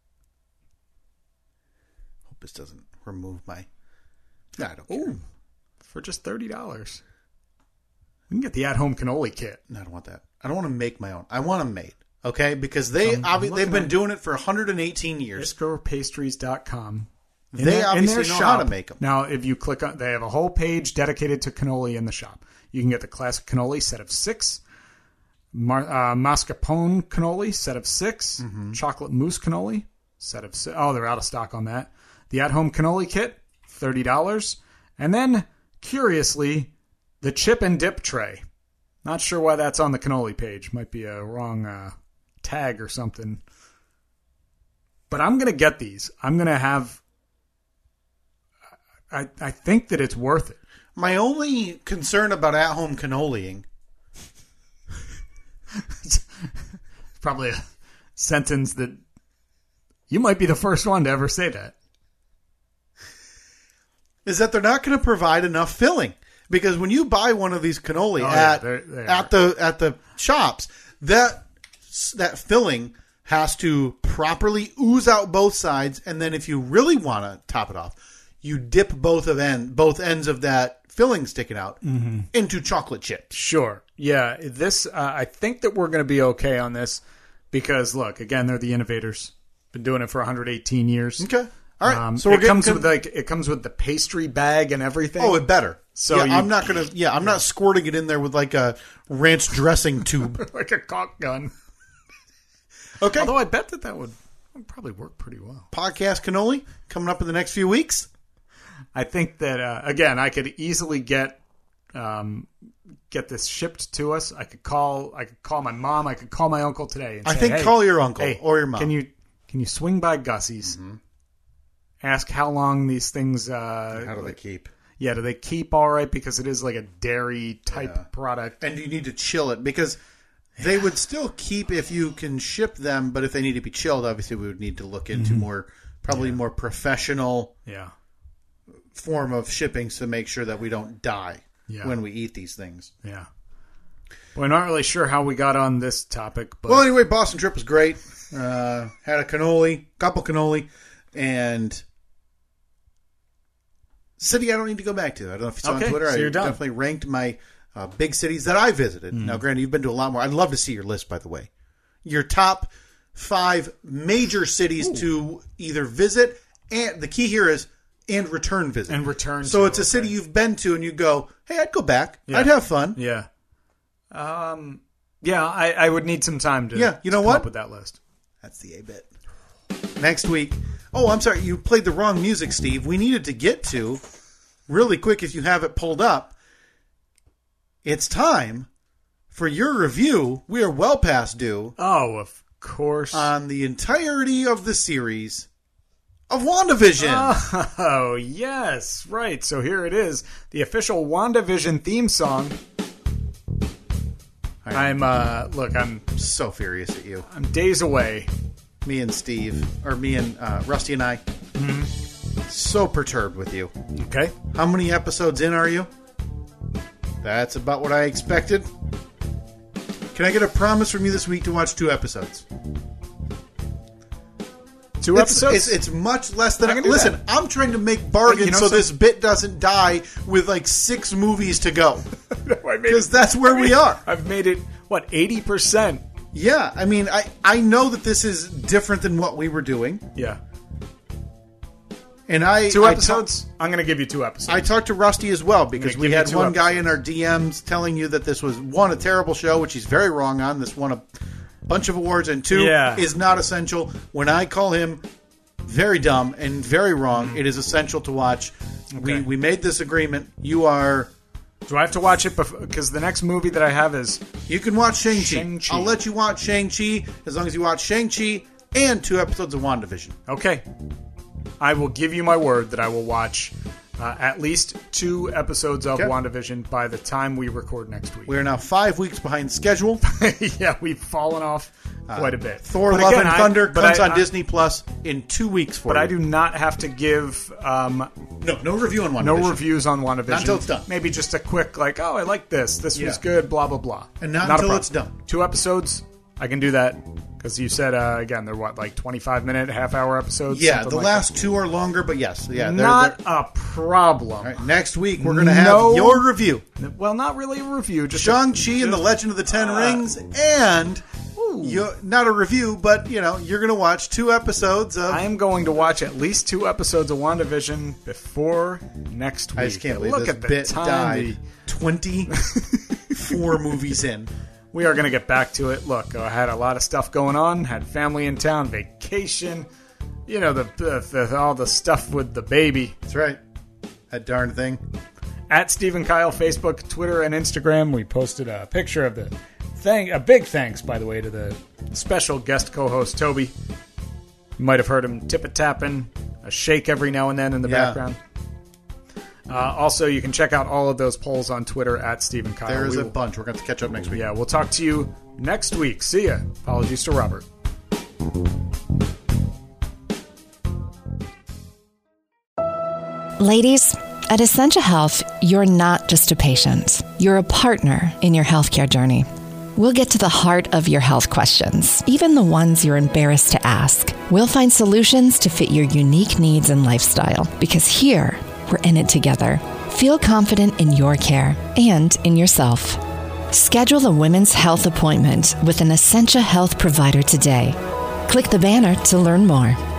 Hope this doesn't remove my. Nah, I don't care. For just $30. We can get the at home cannoli kit. No, I don't want that. I don't want to make my own. I want them made. Okay, because they I'm- I'm obvi- they've been at- doing it for 118 years. IsgroPastries.com. In They their- obviously know how to shop- make 'em. Now, if you click on, they have a whole page dedicated to cannoli in the shop. You can get the classic cannoli set of six, mar, uh, mascarpone cannoli set of 6 Mm-hmm. chocolate mousse cannoli set of six. Oh, they're out of stock on that. The at-home cannoli kit, thirty dollars, and then curiously, the chip and dip tray. Not sure why that's on the cannoli page. Might be a wrong uh, tag or something. But I'm gonna get these. I'm gonna have. I I think that it's worth it. My only concern about at-home cannoliing Probably a sentence that you might be the first one to ever say that. is that they're not going to provide enough filling. Because when you buy one of these cannoli Oh, yeah, at they're- they at the at the shops, that that filling has to properly ooze out both sides, and then if you really want to top it off, you dip both of end both ends of that filling sticking out into chocolate chips. Sure. Yeah. This. Uh, I think that we're going to be okay on this because look, again, they're the innovators. Been doing it for 118 years. Okay, all right. Um, so it getting comes with like it comes with the pastry bag and everything. oh, it better. So yeah, you- I'm not gonna. Yeah, I'm not squirting it in there with like a ranch dressing tube. like a caulk gun. Okay, Although I bet that that would, would probably work pretty well. podcast cannoli coming up in the next few weeks. I think that uh, again, I could easily get um, get this shipped to us. I could call. I could call my mom. I could call my uncle today. And I say, think hey, call your uncle hey, or your mom. Can you can you swing by Gussie's? Ask how long these things. Uh, How do they keep? yeah, do they keep all right? Because it is like a dairy type Yeah. product. And you need to chill it because they would still keep if you can ship them, but if they need to be chilled, obviously we would need to look into more, probably more professional Yeah, form of shipping to make sure that we don't die Yeah. when we eat these things. yeah. We're not really sure how we got on this topic, but Well, anyway, Boston trip was great. Uh, had a cannoli, couple cannoli, and city I don't need to go back to. I don't know if you saw Okay, on Twitter. so I you're done. definitely ranked my uh, big cities that I visited. Hmm. Now, granted, you've been to a lot more. I'd love to see your list, by the way. Your top five major cities to either visit, and the key here is and return visit. And return So to, it's a city you've been to, and you go, "Hey, I'd go back. Yeah. I'd have fun." yeah, um, yeah. I, I would need some time to Yeah, you know what? up with that list. That's the A bit. Next week. Oh, I'm sorry. You played the wrong music, Steve. We needed to get to really quick if you have it pulled up. It's time for your review. We are well past due Oh, of course. on the entirety of the series of WandaVision. Oh, yes, right. So here it is, the official WandaVision theme song. I'm uh look, I'm so furious at you. I'm days away. Me and Steve, or me and uh, Rusty and I, so perturbed with you. Okay. How many episodes in are you? That's about what I expected. Can I get a promise from you this week to watch two episodes? Two It's, episodes. it's, it's much less than. I do listen, that. I'm trying to make bargains You know so some- this bit doesn't die with like six movies to go. I Because it- that's where we are. I've made it what, 80%? Yeah, I mean, I I know that this is different than what we were doing, Yeah. And I Two I episodes? I'm going to give you two episodes. I talked to Rusty as well because we had one guy in our DMs telling you that this was one a terrible show, which he's very wrong on. This won a bunch of awards, and two Yeah. is not essential. When I call him very dumb and very wrong, it is essential to watch. We. Okay. we made this agreement. You are Do I have to watch it because the next movie that I have is you can watch Shang Chi. Shang-Chi. I'll let you watch Shang Chi as long as you watch Shang Chi and two episodes of WandaVision. Okay. I will give you my word that I will watch uh, at least two episodes of Okay. WandaVision by the time we record next week. We are now five weeks behind schedule. yeah, we've fallen off quite a bit. Thor: But Love again, and I- Thunder but comes I- on I- Disney Plus in two weeks for But you. I do not have to give um, no no review on WandaVision. no reviews on WandaVision. Not until it's done. Maybe just a quick, like, oh, I like this. This was good, blah, blah, blah. And not a until it's done. Two episodes, I can do that. Because you said, uh, again, they're what, like 25 minute, half hour episodes? Yeah, the like last two are longer, but yes, yeah. They're, Not they're- a problem. right, next week we're going to have No. your review: Well, not really a review. Just Shang Chi and the Legend of the Ten Uh, Rings, and you not a review, but you know you're going to watch two episodes of. I am going to watch at least two episodes of WandaVision before next week. I just can't believe Look this at the bit time. died. Twenty four movies in. We are going to get back to it. Look, I had a lot of stuff going on. Had family in town, vacation. You know the, the, the all the stuff with the baby. That's right. That darn thing. At Steve and Kyle, Facebook, Twitter, and Instagram, we posted a picture of the thing. A big thanks, by the way, to the special guest co-host Toby. You might have heard him tip a tapping, a shake every now and then in the Yeah. background. Uh, also, you can check out all of those polls on Twitter at Steve and Kyle. There is We a will- bunch. We're going to catch up next week. yeah, we'll talk to you next week. See ya. Apologies to Robert. Ladies, at Essentia Health, you're not just a patient, you're a partner in your healthcare journey. We'll get to the heart of your health questions, even the ones you're embarrassed to ask. We'll find solutions to fit your unique needs and lifestyle because here, we're in it together. Feel confident in your care and in yourself. Schedule a women's health appointment with an Essentia Health provider today. Click the banner to learn more.